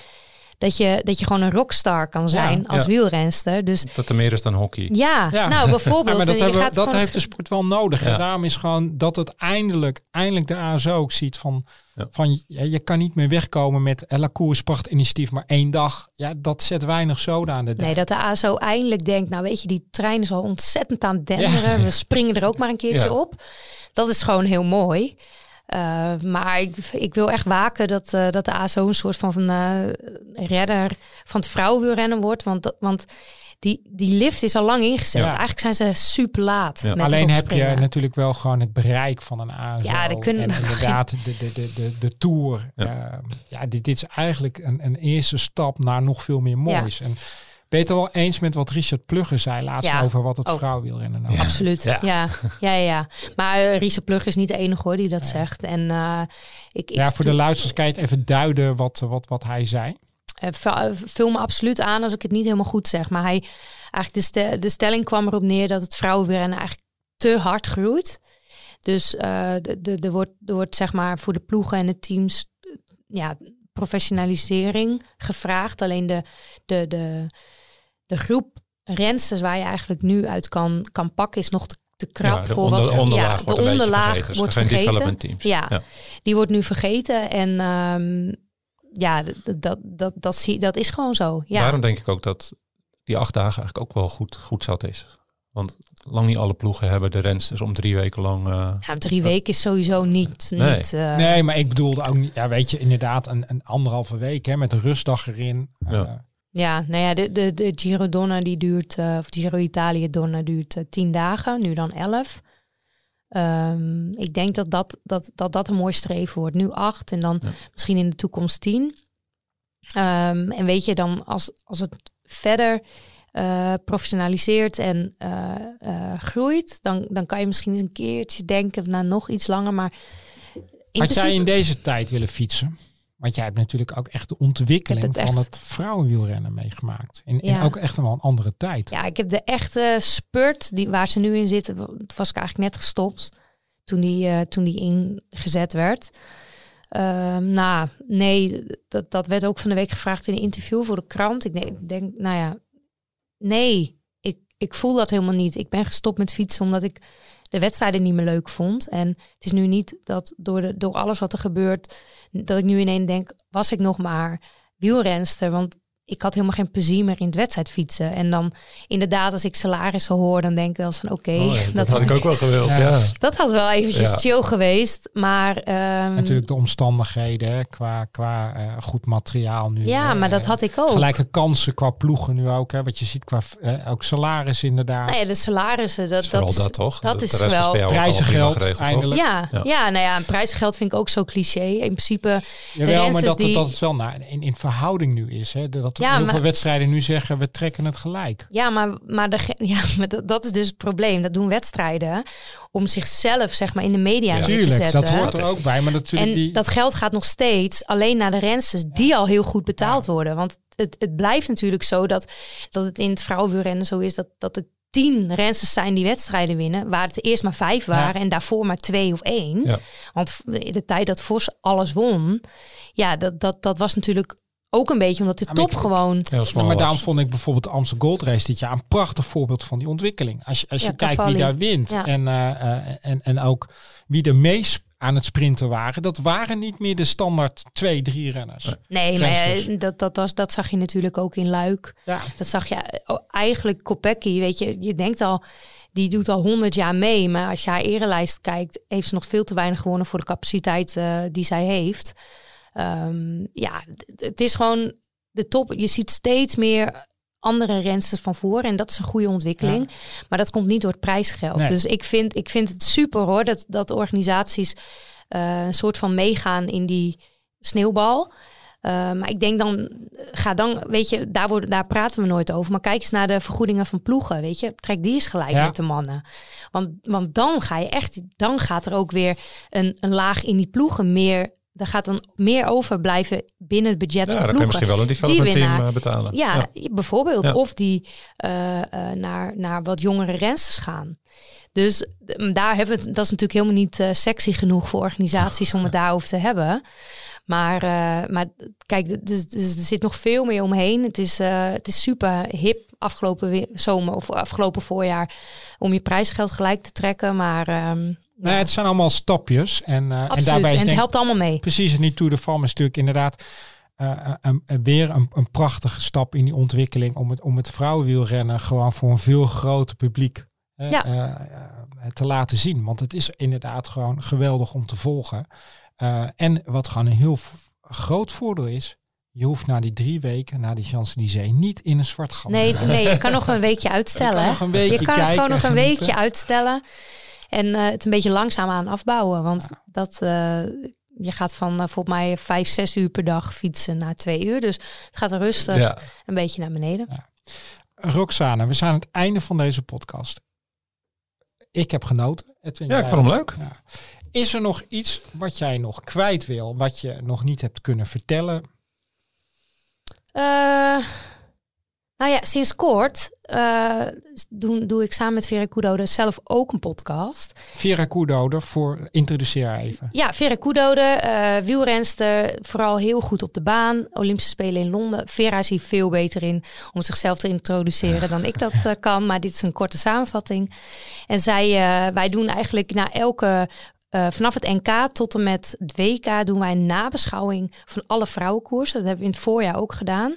dat je, dat je gewoon een rockstar kan zijn als wielrenster. Dus, dat er meer is dan hockey. Ja, nou bijvoorbeeld. maar dat, hebben, dat heeft de sport wel nodig. En daarom is gewoon dat het eindelijk, eindelijk de ASO ook ziet van, van je kan niet meer wegkomen met La Cour initiatief, maar één dag. Ja, dat zet weinig zoden aan de dag. Nee, dat de ASO eindelijk denkt, nou weet je, die trein is al ontzettend aan het denderen. We springen er ook maar een keertje op. Dat is gewoon heel mooi. Uh, maar ik, ik, wil echt waken dat, uh, dat de ASO een soort van, van uh, redder van het vrouwenwielrennen wordt. Want, want die, die lift is al lang ingezet. Ja. Eigenlijk zijn ze super laat. Ja. Alleen heb je natuurlijk wel gewoon het bereik van een ASO. Ja, de kunnen, en inderdaad de, de, de, de, de tour. Ja, ja dit, dit, is eigenlijk een, een eerste stap naar nog veel meer moois. En ben je het wel eens met wat Richard Plugger zei laatst over wat het oh. vrouwenwielrennen nou Absoluut, ja. Ja, ja, ja. Maar uh, Richard Plugger is niet de enige hoor die dat zegt. En, uh, ik, ik ja, voor de luisteraars kan je het even duiden wat, wat, wat hij zei. Uh, vul me absoluut aan als ik het niet helemaal goed zeg. Maar hij, eigenlijk de, st de stelling kwam erop neer dat het vrouwenwielrennen eigenlijk te hard groeit. Dus uh, de, de, de wordt, er wordt zeg maar voor de ploegen en de teams ja, professionalisering gevraagd. Alleen de, de, de, de groep rensters waar je eigenlijk nu uit kan, kan pakken is nog te, te krap voor onder, wat onderlaag ja, de onderlaag vergeten. wordt vergeten. Teams. Ja, ja, die wordt nu vergeten en um, ja, dat, dat, dat, dat, zie, dat is gewoon zo. Ja. Daarom denk ik ook dat die acht dagen eigenlijk ook wel goed, goed zat is. Want lang niet alle ploegen hebben de rensters om drie weken lang. Uh, ja, drie weken is sowieso niet. Nee. niet uh, nee, maar ik bedoelde ook niet. Ja, weet je, inderdaad, een, een anderhalve week hè, met een rustdag erin. Ja. Uh, ja, nou ja, de, de, de Giro Donna die duurt, uh, of Giro Italië Donna duurt uh, tien dagen, nu dan elf. Um, ik denk dat dat, dat, dat dat een mooi streven wordt. Nu acht en dan ja. misschien in de toekomst tien. Um, en weet je dan, als, als het verder uh, professionaliseert en groeit, dan, dan kan je misschien eens een keertje denken, nou nog iets langer, maar... Had jij in deze tijd willen fietsen? Want jij hebt natuurlijk ook echt de ontwikkeling het van het vrouwenwielrennen meegemaakt. Ja. in ook echt wel een andere tijd. Ja, ik heb de echte spurt die, waar ze nu in zitten, was ik eigenlijk net gestopt toen die, uh, toen die ingezet werd. Uh, nou, nee, dat, dat werd ook van de week gevraagd in een interview voor de krant. Ik denk, denk nou ja, nee, ik, ik voel dat helemaal niet. Ik ben gestopt met fietsen omdat ik de wedstrijden niet meer leuk vond. En het is nu niet dat door, de, door alles wat er gebeurt, dat ik nu ineens denk, was ik nog maar wielrenster? Want ik had helemaal geen plezier meer in het wedstrijd fietsen. En dan inderdaad, als ik salarissen hoor, dan denk ik wel eens van oké. Oh ja, dat, had ik ook wel gewild, ja. Dat had wel eventjes Ja. chill geweest. Maar ehm, Natuurlijk de omstandigheden qua, qua eh, goed materiaal nu. ja, maar dat had ik ook. Gelijke kansen qua ploegen nu ook. Hè, wat je ziet qua eh, ook salaris inderdaad. Nou ja, de salarissen, dat, Dat is vooral dat, dat, toch? dat De- is de wel- Prijzengeld geregeld, eindelijk. Ja, Ja. ja. nou ja, een prijsgeld vind ik ook zo cliché. In principe, Jawel, maar rensters dat, het- die- dat het wel naar, in, in verhouding nu is. Hè, dat Ja, heel maar- veel wedstrijden nu zeggen we trekken het gelijk. ja, maar, maar, de, ja, maar dat, dat is dus het probleem. Dat doen wedstrijden om zichzelf zeg maar in de media Ja. neer te zetten. dat hoort er Dat ook bij. Maar natuurlijk En die, dat geld gaat nog steeds alleen naar de rensters die al heel goed betaald worden. Want het, het blijft natuurlijk zo dat, dat het in het vrouwenwielrennen zo is dat, dat er tien rensters zijn die wedstrijden winnen. Waar het eerst maar vijf waren en daarvoor maar twee of één. Ja. Want in de tijd dat Vos alles won, ja, dat, dat, dat was natuurlijk ook een beetje omdat de maar top gewoon... Heel maar daarom vond ik bijvoorbeeld de Amsterdam Gold Race dit jaar een prachtig voorbeeld van die ontwikkeling. Als je, als je Ja, kijkt wie daar wint Ja. en, eh, eh, en, en ook wie er meest aan het sprinten waren, dat waren niet meer de standaard twee, drie renners. Nee, maar Rensters. ja, dat, dat, was, dat zag je natuurlijk ook in Luik. Ja, Dat zag je oh, eigenlijk Kopecky, weet je, je denkt al, die doet al 100 jaar mee, maar als je haar erelijst kijkt, heeft ze nog veel te weinig gewonnen voor de capaciteit eh, die zij heeft. Ehm, ja, het is gewoon de top. Je ziet steeds meer andere rensters van voor en dat is een goede ontwikking. Maar dat komt niet door het prijsgeld. Nee. Dus ik vind, ik vind het super hoor dat, dat organisaties eh, een soort van meegaan in die sneeuwbal. Eh, maar ik denk dan, ga dan, weet je, daar, worden, daar praten we nooit over. Maar kijk eens naar de vergoedingen van ploegen, weet je. Trek die eens gelijk Ja. met de mannen. Want, want dan ga je echt, dan gaat er ook weer een, een laag in die ploegen meer. Er gaat dan meer overblijven binnen het budget Ja, van dan kun je ploegen. misschien wel een development team eh, betalen. Ja, bijvoorbeeld. Ja. Of die eh, eh, naar, naar wat jongere rensters gaan. Dus daar hebben we het, dat is natuurlijk helemaal niet sexy genoeg voor organisaties om het daarover te hebben. Maar, maar kijk, dus, dus er zit nog veel meer omheen. Het is, het is super hip afgelopen zomer of afgelopen voorjaar om je prijsgeld gelijk te trekken. Maar ehm, Nee, het zijn allemaal stapjes. En, eh, en daarbij En, het denk helpt allemaal mee. precies en die Tour de France is natuurlijk inderdaad eh, eh, een- een- weer een, een prachtige stap in die ontwikkeling om het, om het vrouwenwielrennen gewoon voor een veel groter publiek Ja. te laten zien. Want het is inderdaad gewoon geweldig om te volgen. En wat gewoon een heel groot voordeel is, je hoeft na die drie weken, na die Champs-Élysées, niet in een zwart gat te Nee, gaan. nee, je kan nog een weekje uitstellen. kan nog een weekje je kan het gewoon nog en een weekje uitstellen. En eh, het een beetje langzaam aan afbouwen. Want dat, eh, je gaat van eh, volgens mij vijf, zes uur per dag fietsen naar twee uur. Dus het gaat rustig Ja. een beetje naar beneden. Roxane, we zijn aan het einde van deze podcast. Ik heb genoten. Edwin, ja, ik vond hem leuk. Ja. Is er nog iets wat jij nog kwijt wil, wat je nog niet hebt kunnen vertellen? Nou ja, sinds kort eh, doe, doe ik samen met Vera Kudo zelf ook een podcast. Vera Koedoder, voor introduceer haar even. Ja, Vera Koedode, eh wielrenster, vooral heel goed op de baan. Olympische Spelen in Londen. Vera is hier veel beter in om zichzelf te introduceren dan ik dat eh, kan. Maar dit is een korte samenvatting. En zij, wij doen eigenlijk na elke... vanaf het NK tot en met het WK doen wij een nabeschouwing van alle vrouwenkoersen. Dat hebben we in het voorjaar ook gedaan.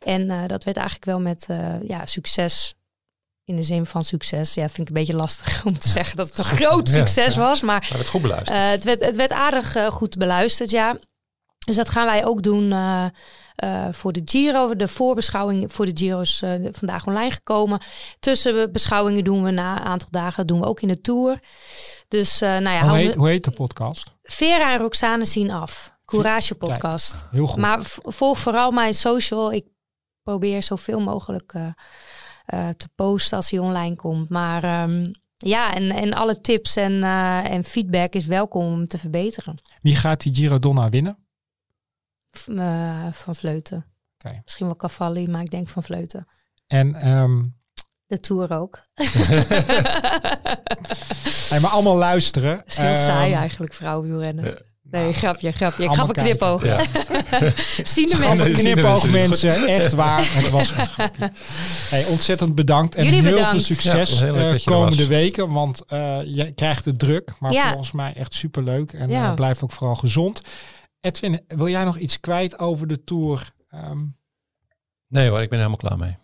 En eh, dat werd eigenlijk wel met eh, ja, succes in de zin van succes. Ja, vind ik een beetje lastig om te zeggen dat het een groot succes ja. was. Maar Maar het goed beluisterd. eh, het, werd, het werd aardig goed beluisterd, ja. Dus dat gaan wij ook doen voor de Giro. De voorbeschouwing voor de Giro is eh, vandaag online gekomen. Tussenbeschouwingen doen we na een aantal dagen. doen we ook in de Tour. Dus nou ja, hoe, heet, hoe heet de podcast? Vera en Roxane zien af. Courage podcast. Heel goed. Maar volg vooral mijn social. Ik probeer zoveel mogelijk eh, eh, te posten als die online komt. Maar ehm, ja, en, en alle tips en, eh, en feedback is welkom om te verbeteren. Wie gaat die Giro Donna winnen? V- van Vleuten. Oké. Misschien wel Cavalli, maar ik denk van Vleuten. En ehm, De Tour ook. hey, maar allemaal luisteren. is heel Ehm, saai eigenlijk, vrouwenwielrennen. Nee, grapje, grapje. Ik gaf een knipoog. Ja. Zien de Gaf mensen. een knipoog mensen, echt waar. Het was een grapje. Hey, ontzettend bedankt en Jullie heel bedankt. veel succes Ja, heel eh, komende weken. Want eh, je krijgt het druk, maar Ja. volgens mij echt superleuk. En Ja. eh, blijf ook vooral gezond. Edwin, wil jij nog iets kwijt over de Tour? Ehm, Nee hoor, ik ben er helemaal klaar mee.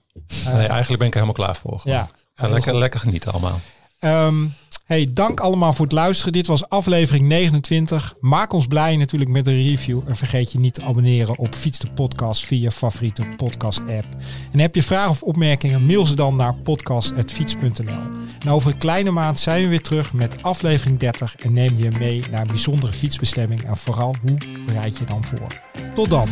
Nee, eigenlijk ben ik er helemaal klaar voor. gewoon. ja. Ga lekker, lekker genieten allemaal. Ehm, hey, dank allemaal voor het luisteren. Dit was aflevering 29. Maak ons blij natuurlijk met een review. En vergeet je niet te abonneren op Fiets de Podcast via je favoriete podcast app. En heb je vragen of opmerkingen, mail ze dan naar podcast.fiets.nl. En over een kleine maand zijn we weer terug met aflevering 30. En neem je mee naar een bijzondere fietsbestemming. En vooral, hoe bereid je dan voor? Tot dan!